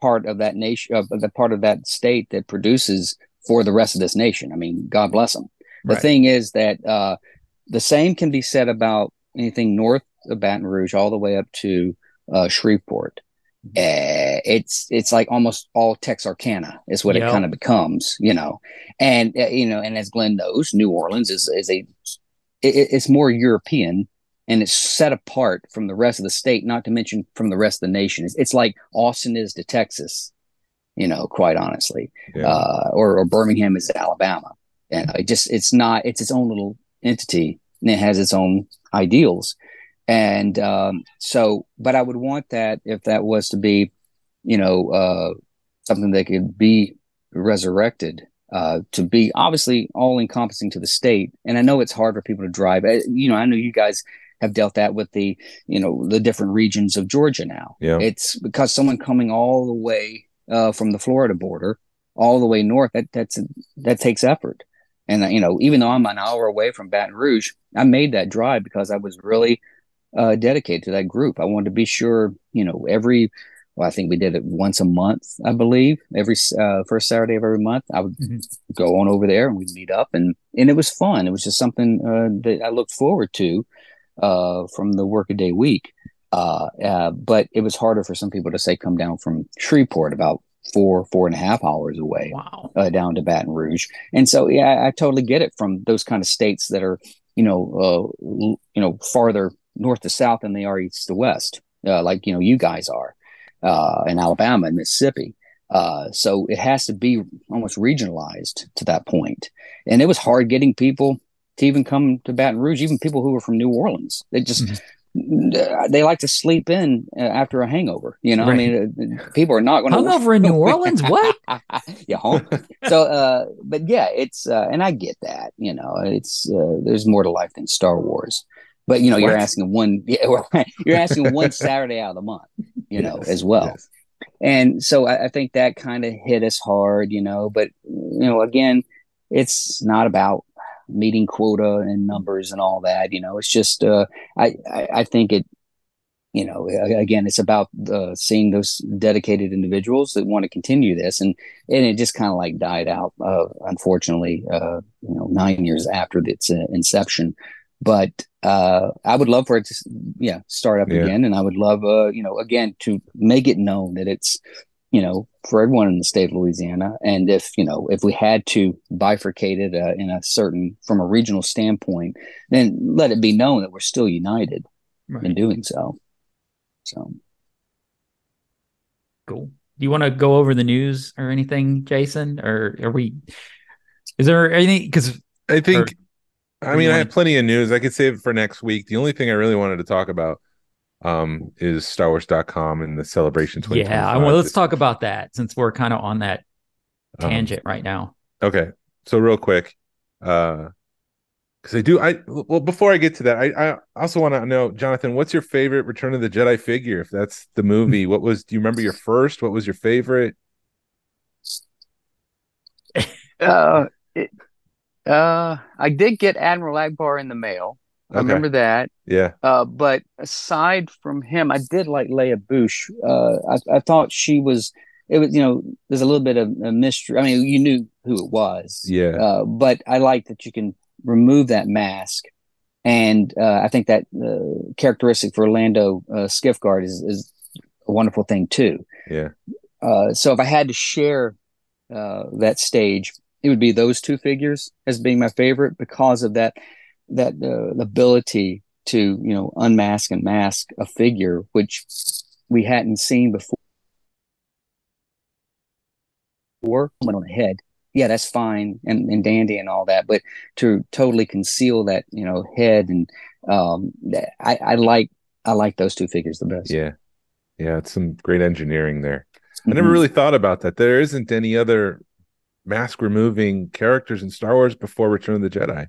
part of that nation, of the part of that state that produces for the rest of this nation. I mean, God bless them. The Right. thing is that uh, the same can be said about anything north of Baton Rouge, all the way up to uh, Shreveport. Uh, it's it's like almost all Texarkana is what Yep. it kind of becomes, you know. And uh, you know, and as Glenn knows, New Orleans is is a it, it's more European and it's set apart from the rest of the state, not to mention from the rest of the nation. It's, it's like Austin is to Texas, you know, quite honestly Yeah. uh, or, or Birmingham is Alabama. And it just it's not it's its own little entity and it has its own ideals. And um, so, but I would want that if that was to be, you know, uh, something that could be resurrected uh, to be obviously all encompassing to the state. And I know it's hard for people to drive. You know, I know you guys have dealt that with the, you know, the different regions of Georgia now. Yeah. It's because someone coming all the way uh, from the Florida border all the way north that that's that takes effort. And you know, even though I'm an hour away from Baton Rouge, I made that drive because I was really uh, dedicated to that group. I wanted to be sure, you know, every well, I think we did it once a month, I believe, every uh, first Saturday of every month. I would Mhm. go on over there and we'd meet up, and and it was fun. It was just something uh, that I looked forward to uh, from the workaday week. Uh, uh, but it was harder for some people to say come down from Shreveport about four four and a half hours away Wow. uh, down to Baton Rouge. And so, yeah, I, I totally get it from those kind of states that are, you know, uh, l- you know, farther north to south than they are east to west, uh, like you know you guys are, uh, in Alabama and Mississippi. Uh, so it has to be almost regionalized to that point. And it was hard getting people to even come to Baton Rouge, even people who were from New Orleans. They just they like to sleep in uh, after a hangover. You know, I mean, uh, people are not going to Hungover in New Orleans? What? yeah, home. so, uh, but yeah, it's uh, and I get that. You know, it's uh, there's more to life than Star Wars. But you know, you're asking one. You're asking one Saturday out of the month. You know, Yes, as well. yes. And so I, I think that kind of hit us hard. You know, but you know, again, it's not about meeting quota and numbers and all that. You know, it's just uh, I, I I think it. You know, again, it's about uh, seeing those dedicated individuals that want to continue this, and and it just kind of like died out, uh, unfortunately. Uh, you know, nine years after its uh, inception, but uh, I would love for it to, yeah, start up Yeah. again, and I would love, uh, you know, again to make it known that it's, you know, for everyone in the state of Louisiana, and if you know, if we had to bifurcate it uh, in a certain from a regional standpoint, then let it be known that we're still united in doing so. So. Cool. Do you want to go over the news or anything, Jason? Or are we? Is there anything? Because I think. Or- I mean, I wanna- have plenty of news. I could save it for next week. The only thing I really wanted to talk about um, is StarWars.com and the Celebration 2025. Yeah, well, let's talk about that since we're kind of on that Um, tangent right now. Okay, so real quick, uh, because I do, I well before I get to that, I I also want to know, Jonathan, what's your favorite Return of the Jedi figure? If that's the movie, what was? Do you remember your first? What was your favorite? Uh, it, uh, I did get Admiral Ackbar in the mail. I Okay. remember that. Yeah, Uh, but aside from him, I did like Leia Boushh. Uh, I, I thought she was. It was, you know, there's a little bit of a mystery. I mean, you knew who it was. yeah, Uh, but I like that you can remove that mask, and uh, I think that uh, characteristic for Orlando uh, Skiffguard is is a wonderful thing too. yeah, Uh, so if I had to share uh, that stage, it would be those two figures as being my favorite because of that that uh, ability to you know unmask and mask a figure which we hadn't seen before. Or went on the head, yeah, that's fine and, and dandy and all that, but to totally conceal that you know head and um, that- I, I like I like those two figures the best. yeah, yeah. It's some great engineering there. I never Mhm. really thought about that. There isn't any other mask removing characters in Star Wars before Return of the Jedi.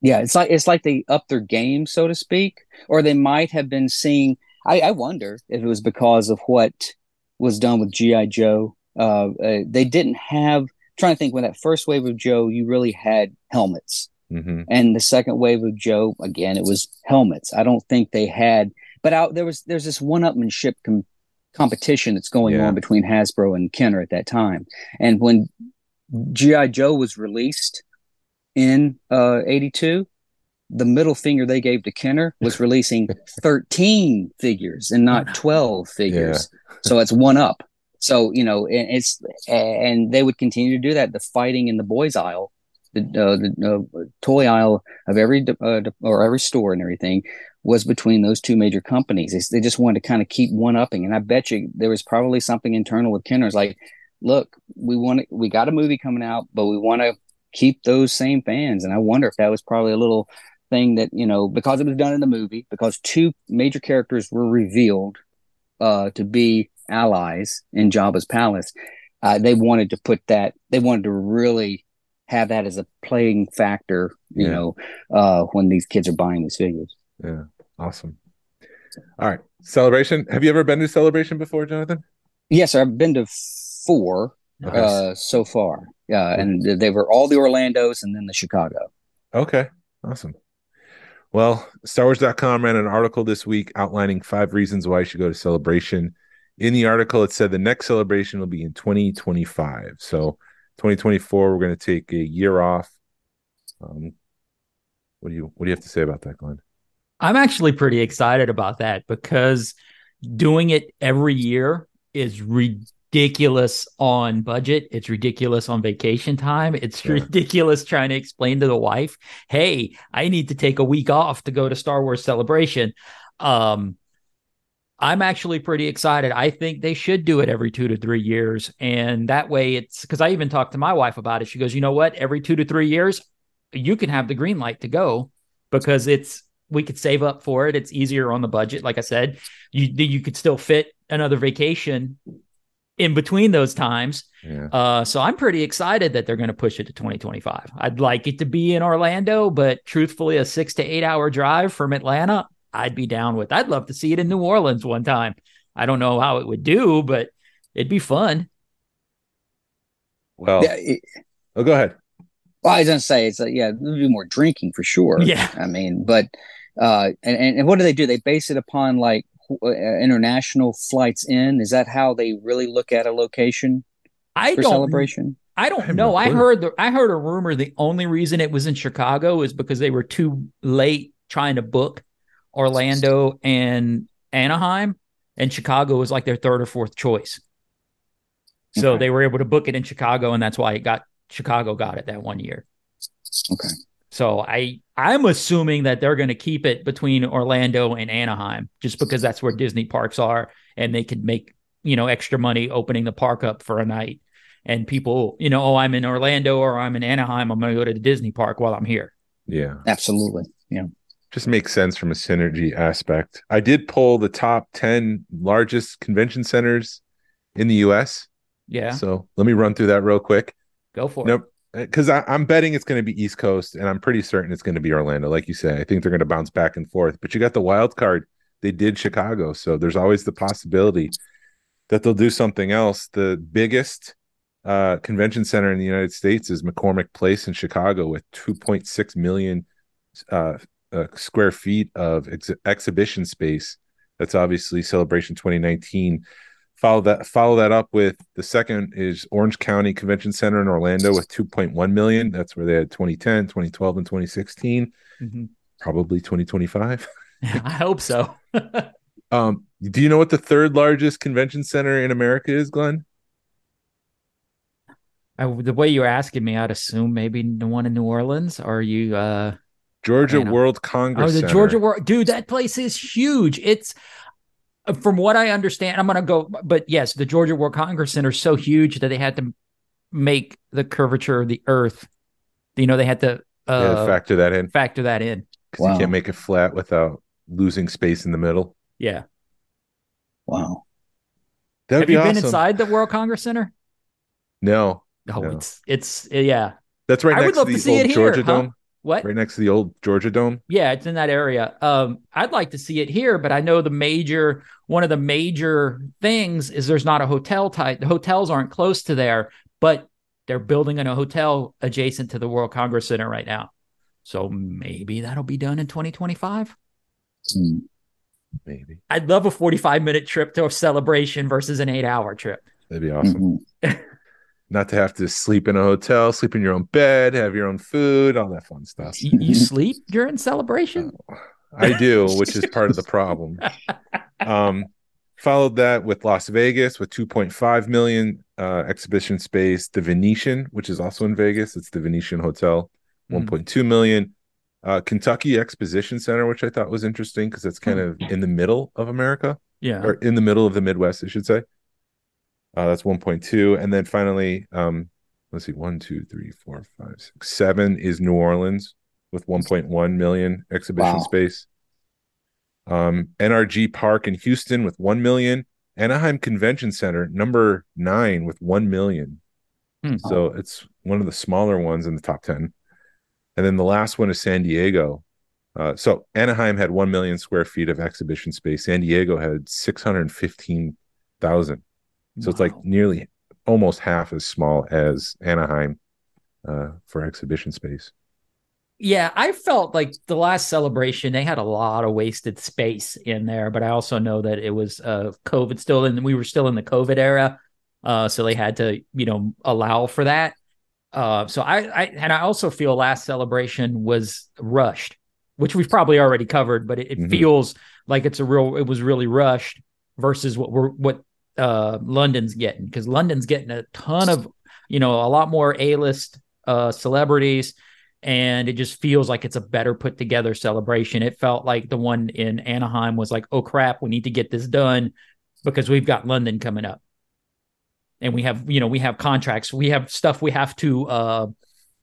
Yeah, it's like it's like they upped their game, so to speak, or they might have been seeing. I, I wonder if it was because of what was done with GI Joe. Uh, uh, they didn't have. Trying to think when that first wave of Joe, you really had helmets, hmm and the second wave of Joe, again, it was helmets. I don't think they had, but out there was there's this one-upmanship com- competition that's going Yeah. on between Hasbro and Kenner at that time, and when GI Joe was released in uh, 82 the middle finger they gave to Kenner was releasing 13 figures and not 12 figures. So it's one up. So you know and it's and they would continue to do that. The fighting in the boys aisle the uh, the uh, toy aisle of every uh, or every store and everything was between those two major companies. They, they just wanted to kind of keep one upping. And i bet you there was probably something internal with Kenner's like look we want to, we got a movie coming out but we want to keep those same fans and i wonder if that was probably a little thing that you know because it was done in the movie because two major characters were revealed uh to be allies in Jabba's palace uh they wanted to put that they wanted to really have that as a playing factor you Yeah. know uh when these kids are buying these figures Yeah, awesome. All right, celebration. Have you ever been to celebration before, Jonathan? yes i've been to four Okay. uh so far yeah and they were all the orlandos and then the chicago Okay, awesome. Well, StarWars.com ran an article this week outlining five reasons why you should go to Celebration. In the article, it said the next celebration will be in 2025. So, 2024, we're going to take a year off. Um, what do you What do you have to say about that, Glenn? I'm actually pretty excited about that because doing it every year is ridiculous on budget. It's ridiculous on vacation time. It's Yeah. ridiculous trying to explain to the wife, "Hey, I need to take a week off to go to Star Wars Celebration." Um I'm actually pretty excited. I think they should do it every 2 to 3 years and that way it's cuz I even talked to my wife about it. She goes, "You know what? Every 2 to 3 years you can have the green light to go because it's we could save up for it. It's easier on the budget. Like I said, you you could still fit another vacation in between those times. Yeah, Uh, so I'm pretty excited that they're going to push it to 2025. I'd like it to be in Orlando, but truthfully, a six to eight hour drive from Atlanta, I'd be down with. I'd love to see it in New Orleans one time. I don't know how it would do, but it'd be fun. well, yeah, it- oh, go ahead. Well, I was gonna say it's like, yeah, there'll be more drinking for sure. Yeah. I mean, but uh, and and and what do they do? They base it upon like Uh, international flights in. Is that how they really look at a location I for don't celebration? I I don't have know. I heard the I heard a rumor the only reason it was in Chicago is because they were too late trying to book Orlando and Anaheim, and Chicago was like their third or fourth choice. So Okay. they were able to book it in Chicago, and that's why it got Chicago got it that one year. Okay. So I I'm assuming that they're going to keep it between Orlando and Anaheim just because that's where Disney parks are and they could make, you know, extra money opening the park up for a night. And people, you know, oh, I'm in Orlando or I'm in Anaheim, I'm going to go to the Disney park while I'm here. Yeah, Absolutely. Yeah. just makes sense from a synergy aspect. I did pull the top 10 largest convention centers in the US. Yeah, So let me run through that real quick. go for it. Because I'm betting it's going to be East Coast, and I'm pretty certain it's going to be Orlando. Like you say, I think they're going to bounce back and forth. But you got the wild card. They did Chicago, so there's always the possibility that they'll do something else. The biggest uh, convention center in the United States is McCormick Place in Chicago with 2.6 million uh, uh, square feet of ex- exhibition space. That's obviously Celebration 2019 follow that follow that up with the second is orange county convention center in orlando with 2.1 million that's where they had 2010 2012 and 2016 Mhm. probably 2025 I hope so. um do you know what the third largest convention center in america is glenn I, the way you're asking me, I'd assume maybe the one in New Orleans. Are you? uh georgia world congress Oh, the Center. Georgia World, dude, that place is huge. It's from what I understand. I'm gonna go, but yes, the Georgia World Congress Center is so huge that they had to make the curvature of the Earth. You know, they had to yeah, uh, factor that in factor that in. because you can't make it flat without losing space in the middle Yeah. Wow. that would Have be you awesome been inside the World Congress Center? no Oh, No. it's it's yeah. that's right I would love to to see old it here, georgia huh? dome What? right next to the old georgia dome Yeah, it's in that area. Um, I'd like to see it here, but I know the major one of the major things is there's not a hotel type. The hotels aren't close to there, but they're building in a hotel adjacent to the World Congress Center right now. So maybe that'll be done in 2025. Hmm. maybe I'd love a 45 minute trip to a celebration versus an eight hour trip. that'd be awesome Mhm. not to have to sleep in a hotel, sleep in your own bed, have your own food, all that fun stuff. You, you sleep during celebration? I do, which is part of the problem. Um, followed that with Las Vegas with 2.5 million uh, exhibition space. The Venetian, which is also in Vegas, it's the Venetian Hotel, Mhm. 1.2 million. Uh, Kentucky Exposition Center, which I thought was interesting because it's kind of in the middle of America Yeah. or in the middle of the Midwest, I should say. Uh, that's 1.2. And then finally, um, let's see, one, two, three, four, five, six, seven is New Orleans with 1.1 million exhibition Wow. space. Um, NRG Park in Houston with 1 million. Anaheim Convention Center, number nine with 1 million. Hmm. So it's one of the smaller ones in the top 10. And then the last one is San Diego. Uh, so Anaheim had 1 million square feet of exhibition space. San Diego had 615,000. So it's like nearly almost half as small as Anaheim uh, for exhibition space. Yeah, I felt like the last celebration they had a lot of wasted space in there, but I also know that it was uh COVID still in we were still in the COVID era. Uh so they had to, you know, allow for that. Uh so I I and I also feel last celebration was rushed, which we've probably already covered, but it, it Mhm. feels like it's a real it was really rushed versus what we're what uh London's getting because London's getting a ton of, you know, a lot more A-list uh celebrities and it just feels like it's a better put together celebration. It felt like the one in Anaheim was like, oh crap, we need to get this done because we've got London coming up. And we have, you know, we have contracts, we have stuff we have to uh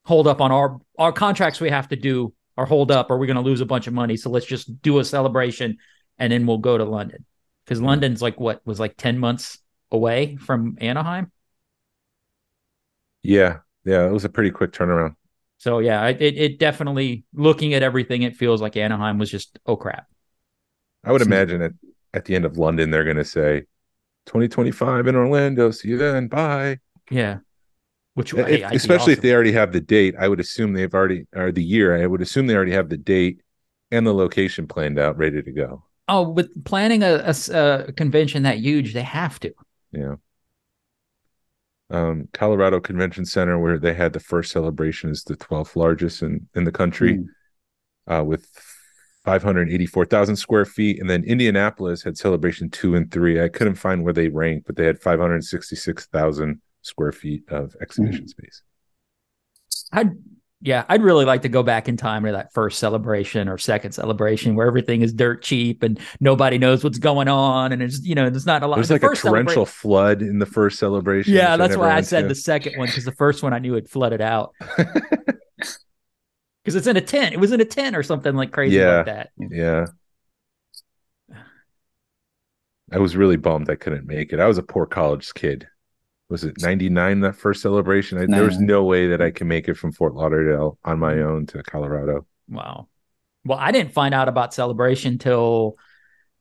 hold up on our our contracts we have to do or hold up or we're going to lose a bunch of money. So let's just do a celebration and then we'll go to London. Cuz London's like what was like 10 months away from Anaheim. Yeah. Yeah. It was a pretty quick turnaround. So yeah, it, it it definitely looking at everything, it feels like Anaheim was just oh crap. I would See- imagine at, at the end of London, they're going to say 2025 in Orlando. See you then. Bye. Yeah, which If- hey, especially if they already have the date, I would assume they've already, or the year, I would assume they already have the date and the location planned out, ready to go. Oh, with planning a convention that huge, they have to. Yeah. Um, Colorado Convention Center, where they had the first celebration, is the 12th largest in, in the country Hmm. uh, with 584,000 square feet. And then Indianapolis had celebration two and three. I couldn't find where they ranked, but they had 566,000 square feet of exhibition space. I'd yeah, I'd really like to go back in time to that first celebration or second celebration where everything is dirt cheap and nobody knows what's going on and it's you know there's not a lot. There's the like a torrential flood in the first celebration. Yeah, that's never why I said to. the second one because the first one I knew it flooded out. Because because it's in a tent. It was in a tent or something like crazy Yeah. like that. Yeah. I was really bummed I couldn't make it. I was a poor college kid. Was it 99 that first celebration? I, there was no way that I can make it from Fort Lauderdale on my mm. own to Colorado. Wow. Well, I didn't find out about celebration till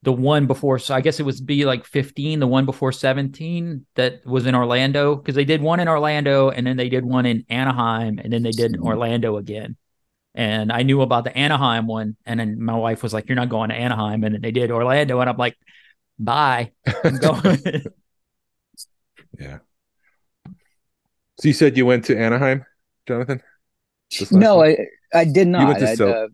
the one before. So I guess it was be like 15, the one before 17 that was in Orlando because they did one in Orlando and then they did one in Anaheim and then they did hmm. Orlando again. And I knew about the Anaheim one. And then my wife was like, You're not going to Anaheim. And then they did Orlando. And I'm like, Bye. I'm going. Yeah. So you said you went to Anaheim, Jonathan? No? I I did not. went to uh,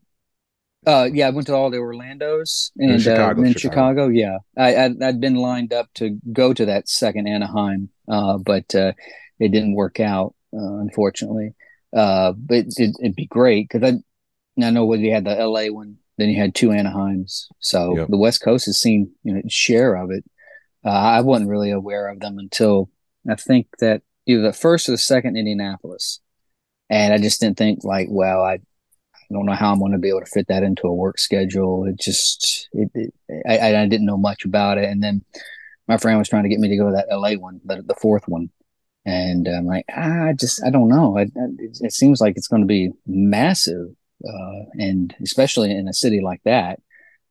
uh, yeah, I went to all the Orlando's In and Chicago, uh, in Chicago. Chicago. Yeah, I I'd, I'd been lined up to go to that second Anaheim, uh, but uh, it didn't work out, uh, unfortunately. Uh, but it, it'd be great because I I know when you had the LA one, then you had two Anaheims, so Yep. the West Coast has seen you know share of it. Uh, I wasn't really aware of them until I think that either the first or the second Indianapolis, and I just didn't think like, well, I I don't know how I'm going to be able to fit that into a work schedule. It just, it, it, I, I didn't know much about it. And then my friend was trying to get me to go to that LA one, the, the fourth one. And I'm like, ah, I just, I don't know. I, I, it, it seems like it's going to be massive. Uh, and especially in a city like that.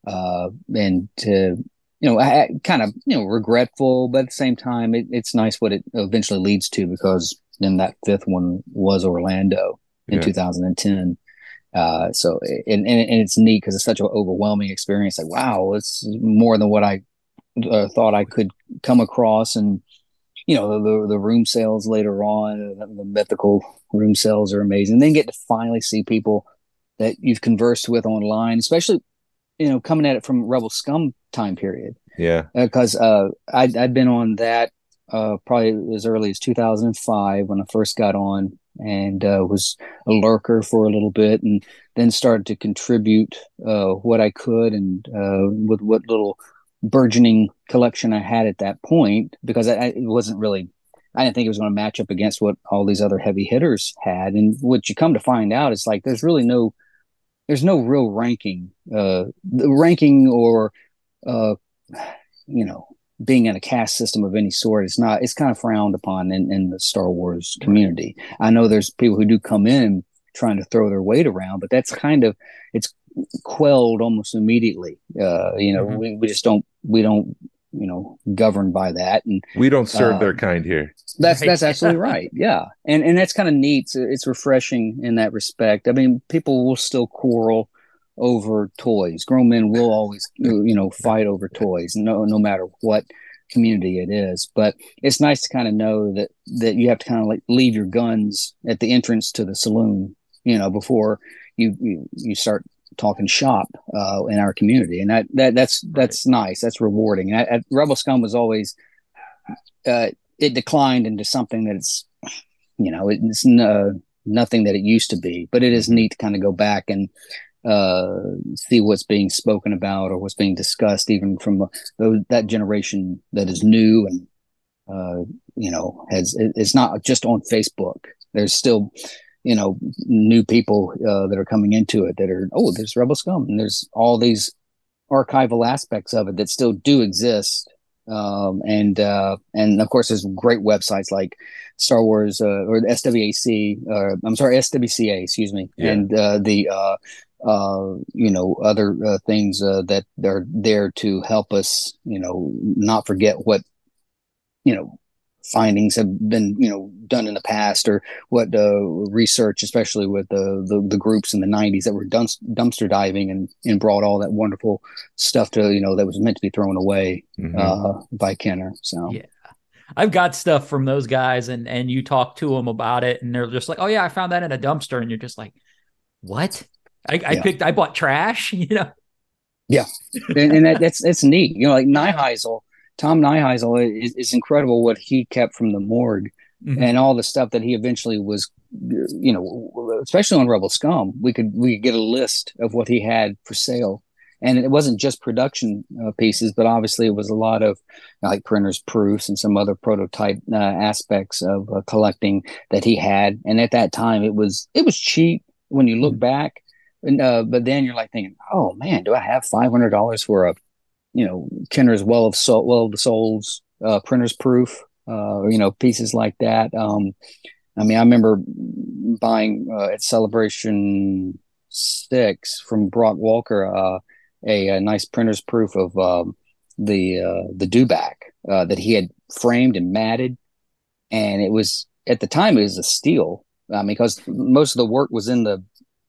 Uh, and to, you know, I, kind of, you know, regretful, but at the same time, it, it's nice what it eventually leads to because then that fifth one was Orlando in Yeah. 2010. Uh, so and, and, and it's neat because it's such an overwhelming experience. Like, wow, it's more than what I uh, thought I could come across. And, you know, the, the room sales later on, uh, the mythical room sales are amazing. Then get to finally see people that you've conversed with online, especially, you know, coming at it from Rebel Scum time period Yeah. because uh, I'd, I'd been on that uh, probably as early as 2005 when I first got on and uh, was a lurker for a little bit and then started to contribute uh, what I could and uh, with what little burgeoning collection I had at that point because I, I it wasn't really I didn't think it was going to match up against what all these other heavy hitters had and what you come to find out is like there's really no there's no real ranking uh the ranking or uh you know being in a caste system of any sort is not it's kind of frowned upon in, in the star wars community i know there's people who do come in trying to throw their weight around but that's kind of it's quelled almost immediately uh you know Mhm. we, we just don't we don't you know governed by that and We don't serve Uh, their kind here. that's Right. that's absolutely right. Yeah, and and that's kind of neat. It's, it's refreshing in that respect. I mean, people will still quarrel over toys. Grown men will always you know fight over toys, no no matter what community it is. But it's nice to kind of know that that you have to kind of like leave your guns at the entrance to the saloon, you know, before you you, you start talking shop uh, in our community, and that that that's that's nice. That's rewarding. And I, I, Rebel Scum was always. Uh, it declined into something that's you know it's n- uh, nothing that it used to be but it is neat to kind of go back and uh, see what's being spoken about or what's being discussed even from uh, those, that generation that is new and uh, you know has it- it's not just on facebook there's still you know new people uh, that are coming into it that are oh there's rebel scum and there's all these archival aspects of it that still do exist um, and uh, and of course there's great websites like Star Wars uh, or the SWAC uh, I'm sorry SWCA excuse me Yeah. and uh, the uh, uh, you know other uh, things uh, that are there to help us you know not forget what you know findings have been you know done in the past or what uh, research especially with the, the the groups in the 90s that were dumps- dumpster diving and and brought all that wonderful stuff to you know that was meant to be thrown away Mhm. uh, by Kenner. So Yeah. I've got stuff from those guys, and and you talk to them about it, and they're just like, "Oh yeah, I found that in a dumpster," and you're just like, "What?" I, I Yeah. picked, I bought trash, you know. and, and that, that's that's neat. You know, like Nyheisel, Tom Nyheisel is, is incredible what he kept from the morgue Mhm. and all the stuff that he eventually was, you know, especially on Rebel Scum. We could we could get a list of what he had for sale. And it wasn't just production uh, pieces, but obviously it was a lot of like printers, proofs, and some other prototype uh, aspects of uh, collecting that he had. And at that time, it was it was cheap when you look back and, uh, but then you're like thinking, oh man, do I have five hundred dollars for a, you know, Kenner's Well of Soul, Well of the Souls, uh, printer's proof, uh, you know, pieces like that. Um, I mean, I remember buying uh, at Celebration Six from Brock Walker uh, a, a nice printer's proof of um, the uh, the dewback uh, that he had framed and matted, and it was at the time it was a steal. I mean, because most of the work was in the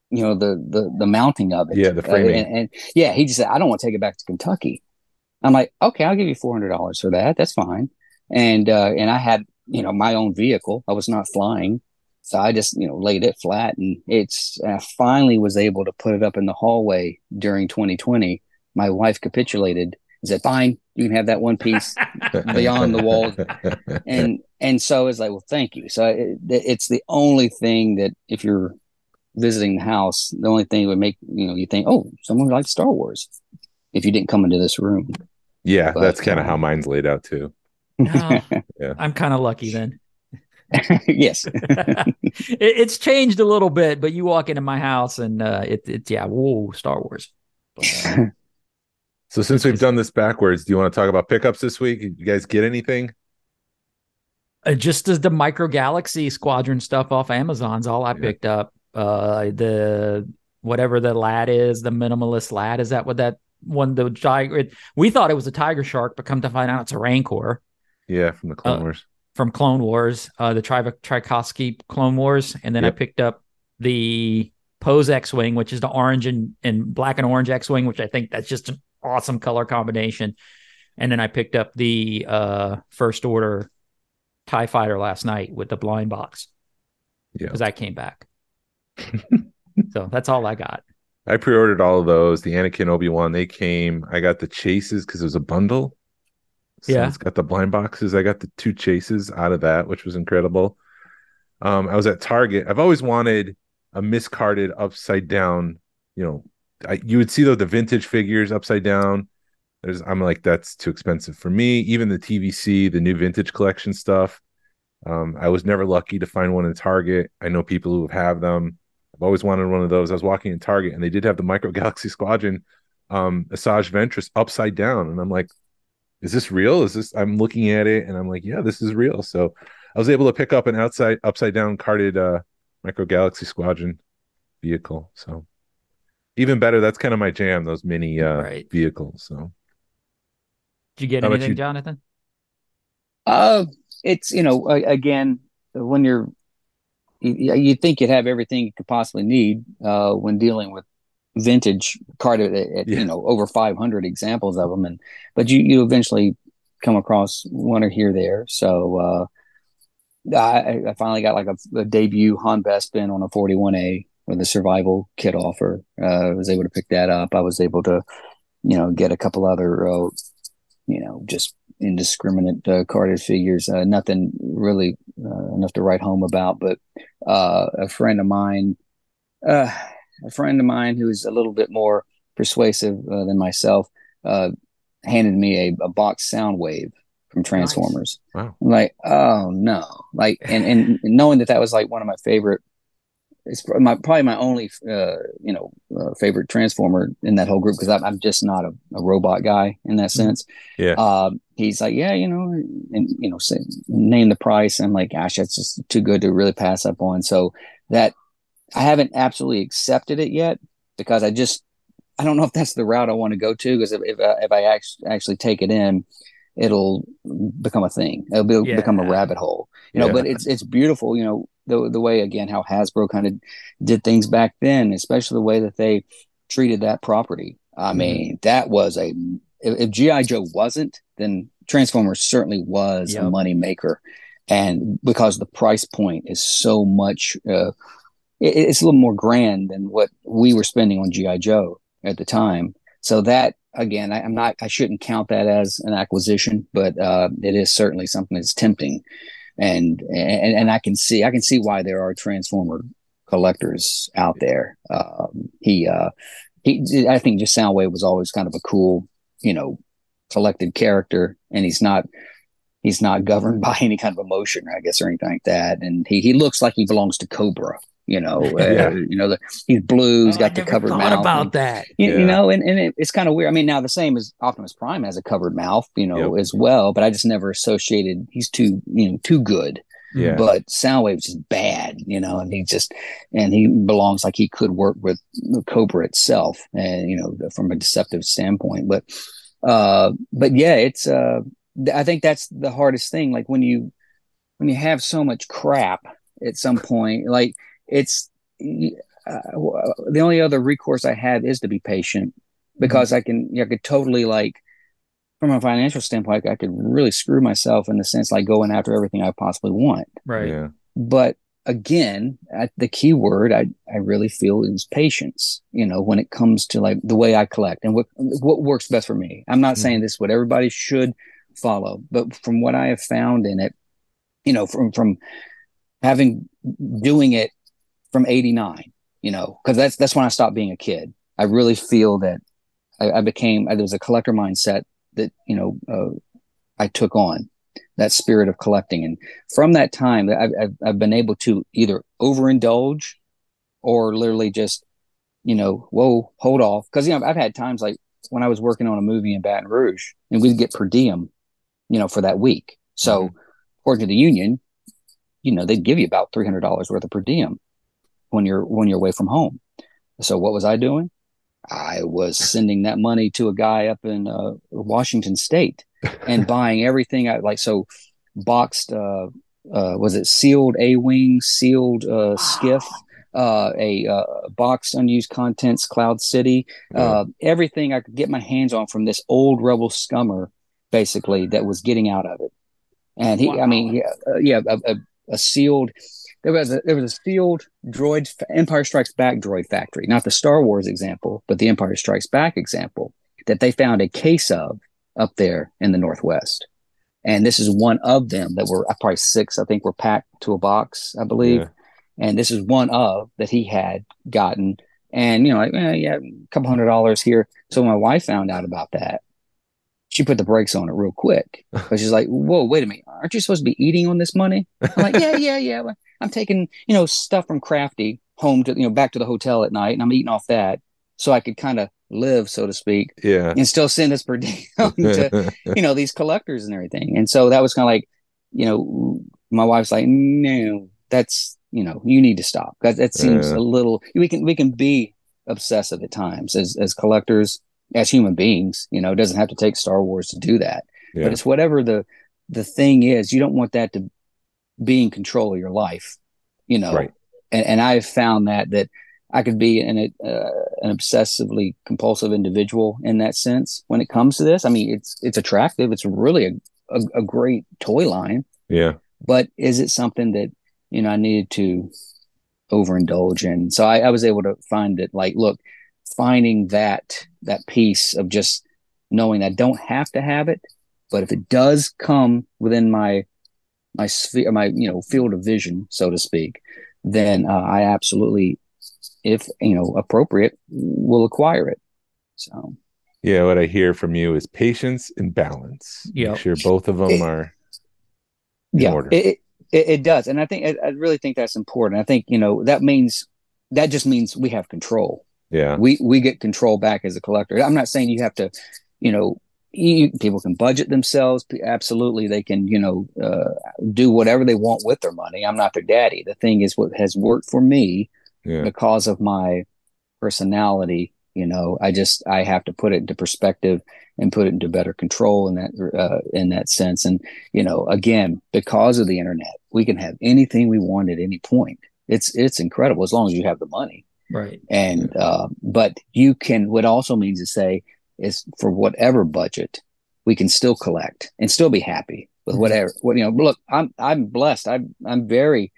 you know the the the mounting of it. Yeah, the framing. Uh, and, and, yeah, he just said, "I don't want to take it back to Kentucky." I'm like, "Okay, I'll give you four hundred dollars for that. That's fine." And uh, and I had you know my own vehicle. I was not flying, so I just you know laid it flat, and it's. I finally was able to put it up in the hallway during 2020. My wife capitulated. Said, "Fine, you can have that one piece beyond the walls." And and so it's like, well, thank you. So it, it's the only thing that if you're visiting the house, the only thing would make you know you think, oh, someone likes Star Wars. If you didn't come into this room, Yeah, But, that's kind of um, how mine's laid out too. Oh, Yeah. I'm kind of lucky then. yes, it, it's changed a little bit, but you walk into my house and uh, it, it's yeah, whoa, Star Wars. But, uh, So since we've done this backwards, do you want to talk about pickups this week? You guys get anything? uh, just as the micro galaxy squadron stuff off Amazon's all I Yeah. picked up. Uh, the whatever the lad is, the minimalist lad is that what that one the tiger? We thought it was a tiger shark, but come to find out it's a rancor Yeah, from the Clone Uh, Wars. from Clone Wars, uh, the Tri- Tartakovsky Clone Wars, and then Yep. I picked up the Poe's X-wing, which is the orange and, and black and orange X-wing, which I think that's just an awesome color combination. And then I picked up the uh, First Order Tie Fighter last night with the blind box Yeah. because I came back. so that's all I got. I pre-ordered all of those. The Anakin Obi Wan they came. I got the chases because it was a bundle. So Yeah. it's got the blind boxes. I got the two chases out of that, which was incredible. Um, I was at Target. I've always wanted a miscarded upside down. You know, I, you would see though the vintage figures upside down. There's, I'm like, that's too expensive for me. Even the TVC, the new vintage collection stuff. Um, I was never lucky to find one in Target. I know people who have them. I've always wanted one of those. I was walking in Target and they did have the Micro Galaxy Squadron um Asajj Ventress upside down. And I'm like, is this real? Is this I'm looking at it and I'm like, yeah, this is real. So I was able to pick up an outside upside down carded uh Micro Galaxy Squadron vehicle. So even better, that's kind of my jam, those mini uh Right. vehicles. So Did you get How anything, you? Jonathan? uh, it's you know again when you're you, you think you'd have everything you could possibly need uh, when dealing with vintage carded at, Yeah. you know over 500 examples of them and but you you eventually come across one or here there so uh I, I finally got like a, a debut Han Bespin on a 41A with a survival kit offer. Uh, I was able to pick that up. I was able to, you know, get a couple other, uh, you know, just indiscriminate uh, carded figures. Uh, nothing really uh, enough to write home about, but uh, a friend of mine, uh, a friend of mine who's a little bit more persuasive uh, than myself, uh, handed me a, a box Soundwave from Transformers. wow. I'm like, oh no, like, and and knowing that that was like one of my favorite, it's my probably my only, uh, you know, uh, favorite Transformer in that whole group because I'm, I'm just not a, a robot guy in that sense. Yeah. Um, he's like, yeah, you know, and you know, say, name the price. I'm like, gosh, that's just too good to really pass up on. So that I haven't absolutely accepted it yet because I just I don't know if that's the route I want to go to because if if I, if I actually actually take it in, it'll become a thing. It'll be, Yeah. become a rabbit hole, you know. Yeah. But it's it's beautiful, you know, the the way again how Hasbro kind of did things back then, especially the way that they treated that property. I Mhm. mean, that was a if, if GI Joe wasn't, then Transformers certainly was a money maker, and because the price point is so much. Uh, it- it's a little more grand than what we were spending on GI Joe at the time. So that again, I, I'm not. I shouldn't count that as an acquisition, but uh, it is certainly something that's tempting, and and and I can see I can see why there are Transformer collectors out there. Um, he uh, he, I think just Soundwave was always kind of a cool, you know, collected character, and he's not. He's not governed by any kind of emotion, I guess, or anything like that. And he, he looks like he belongs to Cobra You know, uh, you know, the, he's blue. He's Oh, got I the never covered thought mouth. about and- that. you, you know, and, and it, it's kind of weird. I mean, now the same as Optimus Prime has a covered mouth, you know, Yep. as well. But I just never associated he's too, you know, too good. Yeah. But Soundwave's just bad, you know, and he just and he belongs like he could work with Cobra itself, and you know, from a deceptive standpoint. But uh, but yeah, it's uh, I think that's the hardest thing. Like when you when you have so much crap at some point, like it's uh, the only other recourse I have is to be patient because I can I could totally like from a financial standpoint I could really screw myself in the sense like going after everything I possibly want. Right. Yeah. But again, at the key word I I really feel is patience. You know, when it comes to like the way I collect and what what works best for me. I'm not Mhm. saying this is what everybody should follow, but from what I have found in it, you know, from from having doing it from 89 you know because that's that's when i stopped being a kid. I really feel that i, I became there was a collector mindset that you know uh, i took on that spirit of collecting. And from that time I've, I've, I've been able to either overindulge or literally just you know whoa hold off. Because you know i've had times like when i was working on a movie in baton rouge and we'd get per diem you know for that week. So according to the union you know they'd give you about $300 worth of per diem when you're when you're away from home. So what was i doing? I was sending that money to a guy up in uh, washington state and buying everything i like so boxed uh uh was it sealed a wing sealed uh skiff uh a uh boxed unused contents cloud city uh everything i could get my hands on from this old rebel scummer basically that was getting out of it. And he i mean yeah uh, yeah a, a, a sealed there was a there was a sealed droid empire strikes back droid factory not the star wars example but the empire strikes back example that they found a case of up there in the northwest. And this is one of them that were uh, probably six i think were packed to a box i believe. Yeah. and this is one of that he had gotten. And you know like eh, yeah a couple hundred dollars here. So my wife found out about that she put the brakes on it real quick. Because she's like whoa wait a minute. Aren't you supposed to be eating on this money? I'm like yeah yeah yeah. I'm taking you know stuff from crafty home to you know back to the hotel at night and i'm eating off that so i could kind of live so to speak Yeah. and still send this per diem to you know these collectors and everything. And so that was kind of like you know my wife's like no that's you know you need to stop. That, that seems Yeah. a little we can we can be obsessive at times as as collectors as human beings you know it doesn't have to take star wars to do that yeah. but it's whatever the the thing is you don't want that to be in control of your life you know Right. and, and i've found that that i could be an uh, an obsessively compulsive individual in that sense when it comes to this i mean it's it's attractive it's really a, a, a great toy line yeah. but is it something that you know i needed to overindulge in so I, I was able to find it like look finding that that piece of just knowing i don't have to have it but if it does come within my my sphere my you know field of vision so to speak then uh, i absolutely if you know appropriate will acquire it so Yeah. What I hear from you is patience and balance. Yep. Make sure both of them It- are. in yeah order. it, it, it does and i think I, I really think that's important i think you know that means that just means we have control Yeah. we we get control back as a collector. I'm not saying you have to you know you, people can budget themselves. Absolutely they can you know uh, do whatever they want with their money. I'm not their daddy. The thing is what has worked for me Yeah. because of my personality you know i just i have to put it into perspective and put it into better control in that uh, in that sense. And you know again because of the internet we can have anything we want at any point. It's it's incredible as long as you have the money Right. and uh, but you can what also means to say is for whatever budget we can still collect and still be happy with Mhm. whatever what you know look i'm i'm blessed i'm i'm very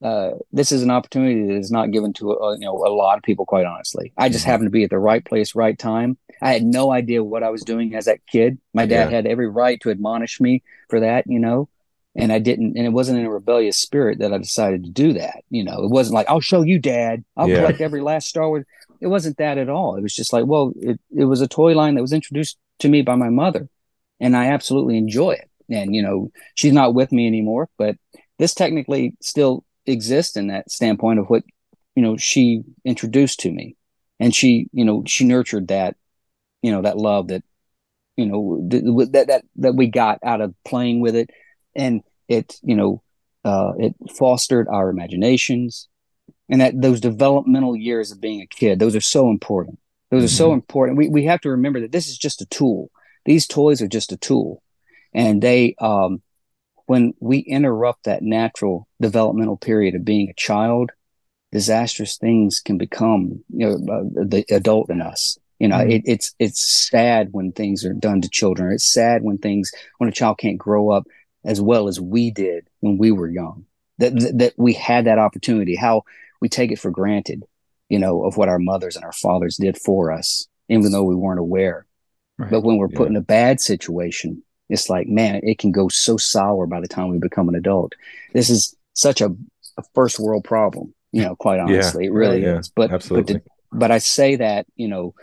uh, this is an opportunity that is not given to uh, you know a lot of people quite honestly i just Mhm. happened to be at the right place right time i had no idea what i was doing as that kid my dad Yeah. had every right to admonish me for that you know and i didn't and it wasn't in a rebellious spirit that i decided to do that you know. It wasn't like i'll show you dad. I'll Yeah. collect every last star wars. It wasn't that at all. It was just like well it, it was a toy line that was introduced to me by my mother and i absolutely enjoy it. And you know she's not with me anymore but this technically still exists in that standpoint of what you know she introduced to me. And she you know she nurtured that you know that love that you know that that that we got out of playing with it and it you know uh, it fostered our imaginations and that those developmental years of being a kid those are so important. Those are so mm-hmm. important. We, we have to remember that this is just a tool. These toys are just a tool. And they um when we interrupt that natural developmental period of being a child disastrous things can become you know uh, the adult in us. You know mm-hmm. it, it's it's sad when things are done to children. It's sad when things when a child can't grow up as well as we did when we were young that that we had that opportunity how we take it for granted you know of what our mothers and our fathers did for us even though we weren't aware right. but when we're put yeah. in a bad situation it's like man it can go so sour by the time we become an adult this is such a, a first world problem you know quite honestly yeah. it really yeah, is but Absolutely. but, to, but i say that you know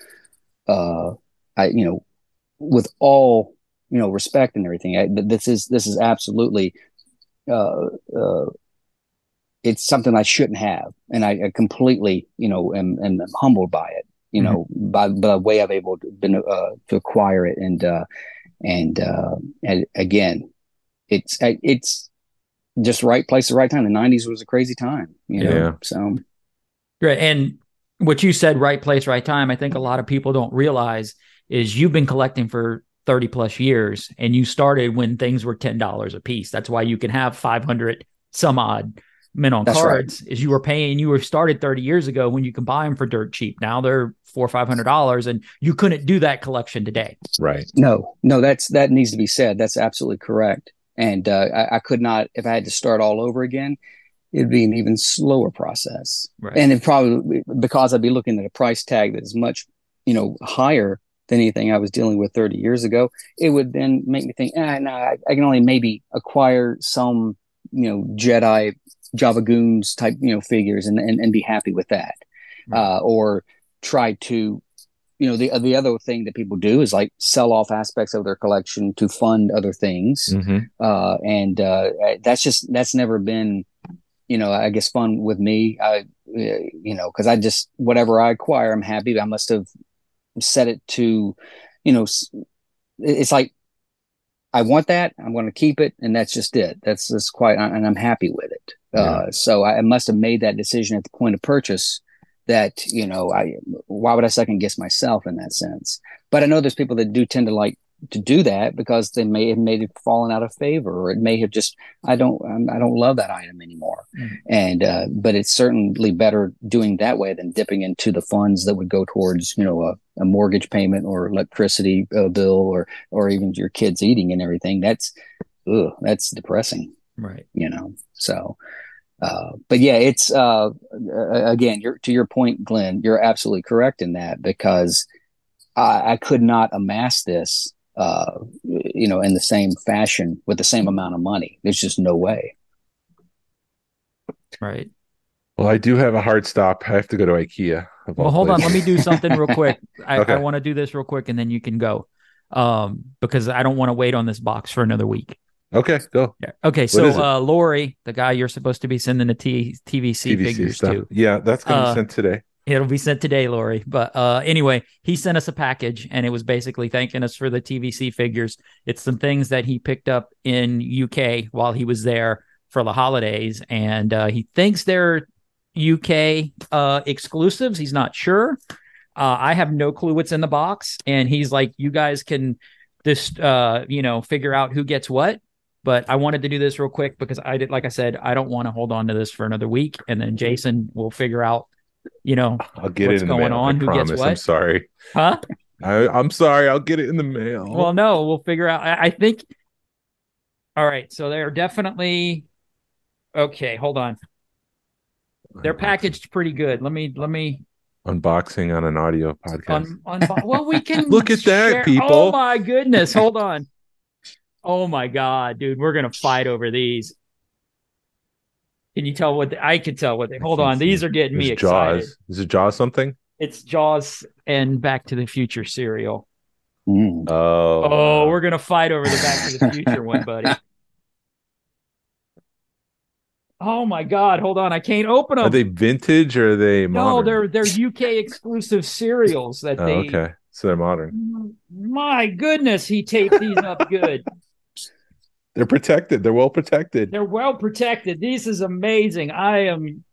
uh i you know with all you know respect and everything I, this is this is absolutely uh, uh, it's something I shouldn't have, and I, I completely, you know, am, am humbled by it. You mm-hmm. know, by, by the way I've able to been uh, to acquire it, and uh, and uh, and again, it's it's just right place, the right time. The '90s was a crazy time, you know. Yeah. So great, and what you said, right place, right time. I think a lot of people don't realize is you've been collecting for 30 plus years and you started when things were $10 a piece. That's why you can have 500 some odd men on That's cards right. is you were paying, you were started 30 years ago when you can buy them for dirt cheap. Now they're four or five hundred dollars and you couldn't do that collection today. Right. No, no, that's, that needs to be said. That's absolutely correct. And uh, I, I could not, if I had to start all over again, it'd be an even slower process. Right. And it probably because I'd be looking at a price tag that is much, you know, higher than anything I was dealing with 30 years ago, it would then make me think, ah, no, I, I, can only maybe acquire some, you know, Jedi Jabba Goons type, you know, figures and, and, and be happy with that. Right. Uh, or try to, you know, the, the other thing that people do is like sell off aspects of their collection to fund other things. Mm-hmm. Uh, and uh, that's just, that's never been, you know, I guess fun with me. I, you know, because I just whatever I acquire, I'm happy. I must have set it to, you know, it's like I want that. I'm going to keep it, and that's just it. That's just quite, and I'm happy with it. Yeah. Uh, so I must have made that decision at the point of purchase. That you know, I why would I second guess myself in that sense? But I know there's people that do tend to like to do that because they may have made it fallen out of favor or it may have just i don't i don't love that item anymore mm. and uh, but it's certainly better doing that way than dipping into the funds that would go towards you know a, a mortgage payment or electricity uh, bill or or even your kids eating and everything that's ugh, that's depressing right you know so uh, but yeah, it's uh, again, to your point, Glenn. You're absolutely correct in that because I, I could not amass this uh, you know, in the same fashion with the same amount of money. There's just no way. Right. Well, I do have a hard stop. I have to go to IKEA. Well, hold places. on. Let me do something real quick. I, okay. I want to do this real quick and then you can go. Um, because I don't want to wait on this box for another week. Okay, go. Yeah. Okay, so uh Lori, the guy you're supposed to be sending the T- TVC, TVC figures stuff. to. Yeah, that's gonna uh, be sent today. It'll be sent today, Lori. But uh, anyway, he sent us a package and it was basically thanking us for the TVC figures. It's some things that he picked up in UK while he was there for the holidays. And uh, he thinks they're UK uh, exclusives. He's not sure. Uh, I have no clue what's in the box. And he's like, you guys can this, uh, you know, figure out who gets what. But I wanted to do this real quick because I did, like I said, I don't want to hold on to this for another week. And then Jason will figure out you know, I'll get what's it in going the mail. on. I who promise. gets what? I'm sorry. Huh? I, am sorry. I'll get it in the mail. Well, no, we'll figure out. I, I think. All right, so they're definitely okay. Hold on. They're packaged pretty good. Let me let me unboxing on an audio podcast. Un, well, we can look at share. that, people. Oh my goodness! Hold on. Oh my god, dude, we're gonna fight over these. Can you tell what the, I could tell what they? Hold on, these are getting me excited. Jaws. Is it Jaws something? It's Jaws and Back to the Future cereal. Mm. Oh, oh, we're gonna fight over the Back to the Future one, buddy. Oh my god, hold on, I can't open them. Are they vintage or are they modern? no, they're they're UK exclusive cereals that Oh, they. okay. So they're modern. My goodness, he taped these up good. They're protected. They're well protected. They're well protected. This is amazing. I am.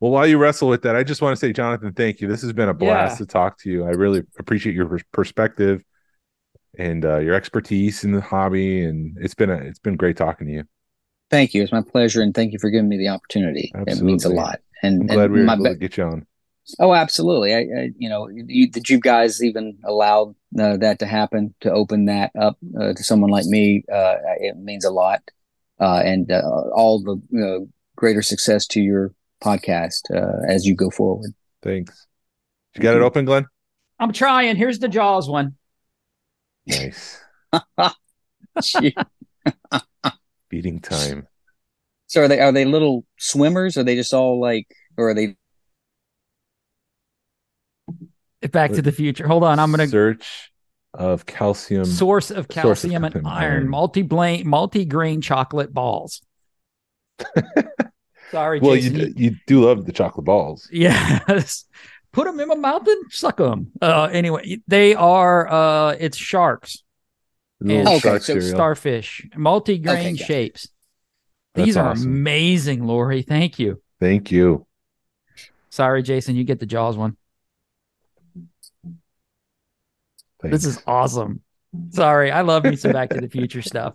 Well, while you wrestle with that, I just want to say, Jonathan, thank you. This has been a blast Yeah. to talk to you. I really appreciate your perspective and uh, your expertise in the hobby, and it's been a it's been great talking to you. Thank you. It's my pleasure, and thank you for giving me the opportunity. It means a lot. And, I'm glad and we were my able be- to get you on. Oh, absolutely. I, I you know, you, did you guys even allow uh, that to happen to open that up uh, to someone like me? Uh, it means a lot, uh, and uh, all the you know, greater success to your podcast uh, as you go forward. Thanks. You got it open, Glenn? I'm trying. Here's the Jaws one. Nice. Beating time. so are they are they little swimmers? Are they just all like, or are they? Back to the Future. Hold on, I'm gonna search of calcium. source of Source of calcium and calcium, iron, iron. multi blane, multi grain chocolate balls. Sorry, well, Jason. you you- you do love the chocolate balls. Yes. Put them in my mouth and suck them. Uh, anyway, they are. Uh, it's sharks, And- Okay, shark so starfish, multi-grain Okay, shapes. That's These are awesome. amazing, Lori. Thank you. Thank you. Sorry, Jason. You get the Jaws one. Thanks. This is awesome. Sorry, I love me some Back to the Future stuff.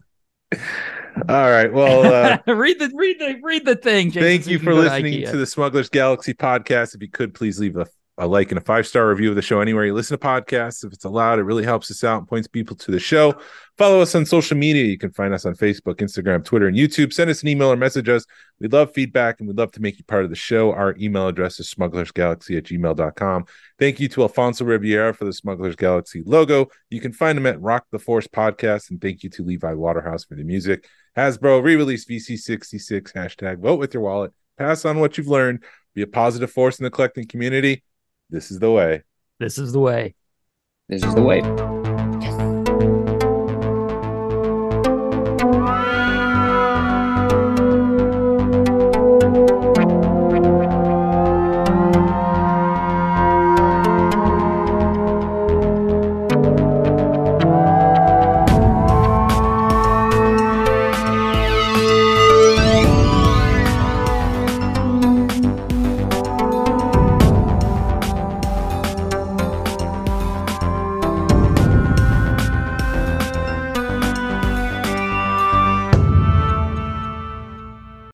all right. Well, uh, read the read the read the thing. Jason, Thank you for listening IKEA. to the Smugglers Galaxy podcast. If you could, please leave a, a like and a five star review of the show anywhere you listen to podcasts. If it's allowed, it really helps us out and points people to the show. Follow us on social media. You can find us on Facebook, Instagram, Twitter, and YouTube. Send us an email or message us. We'd love feedback and we'd love to make you part of the show. Our email address is smugglersgalaxy at gmail.com. Thank you to Alfonso Riviera for the Smugglers Galaxy logo. You can find him at Rock the Force Podcast. And thank you to Levi Waterhouse for the music. Hasbro re-release VC66 hashtag vote with your wallet. Pass on what you've learned. Be a positive force in the collecting community. This is the way. This is the way. This is the way.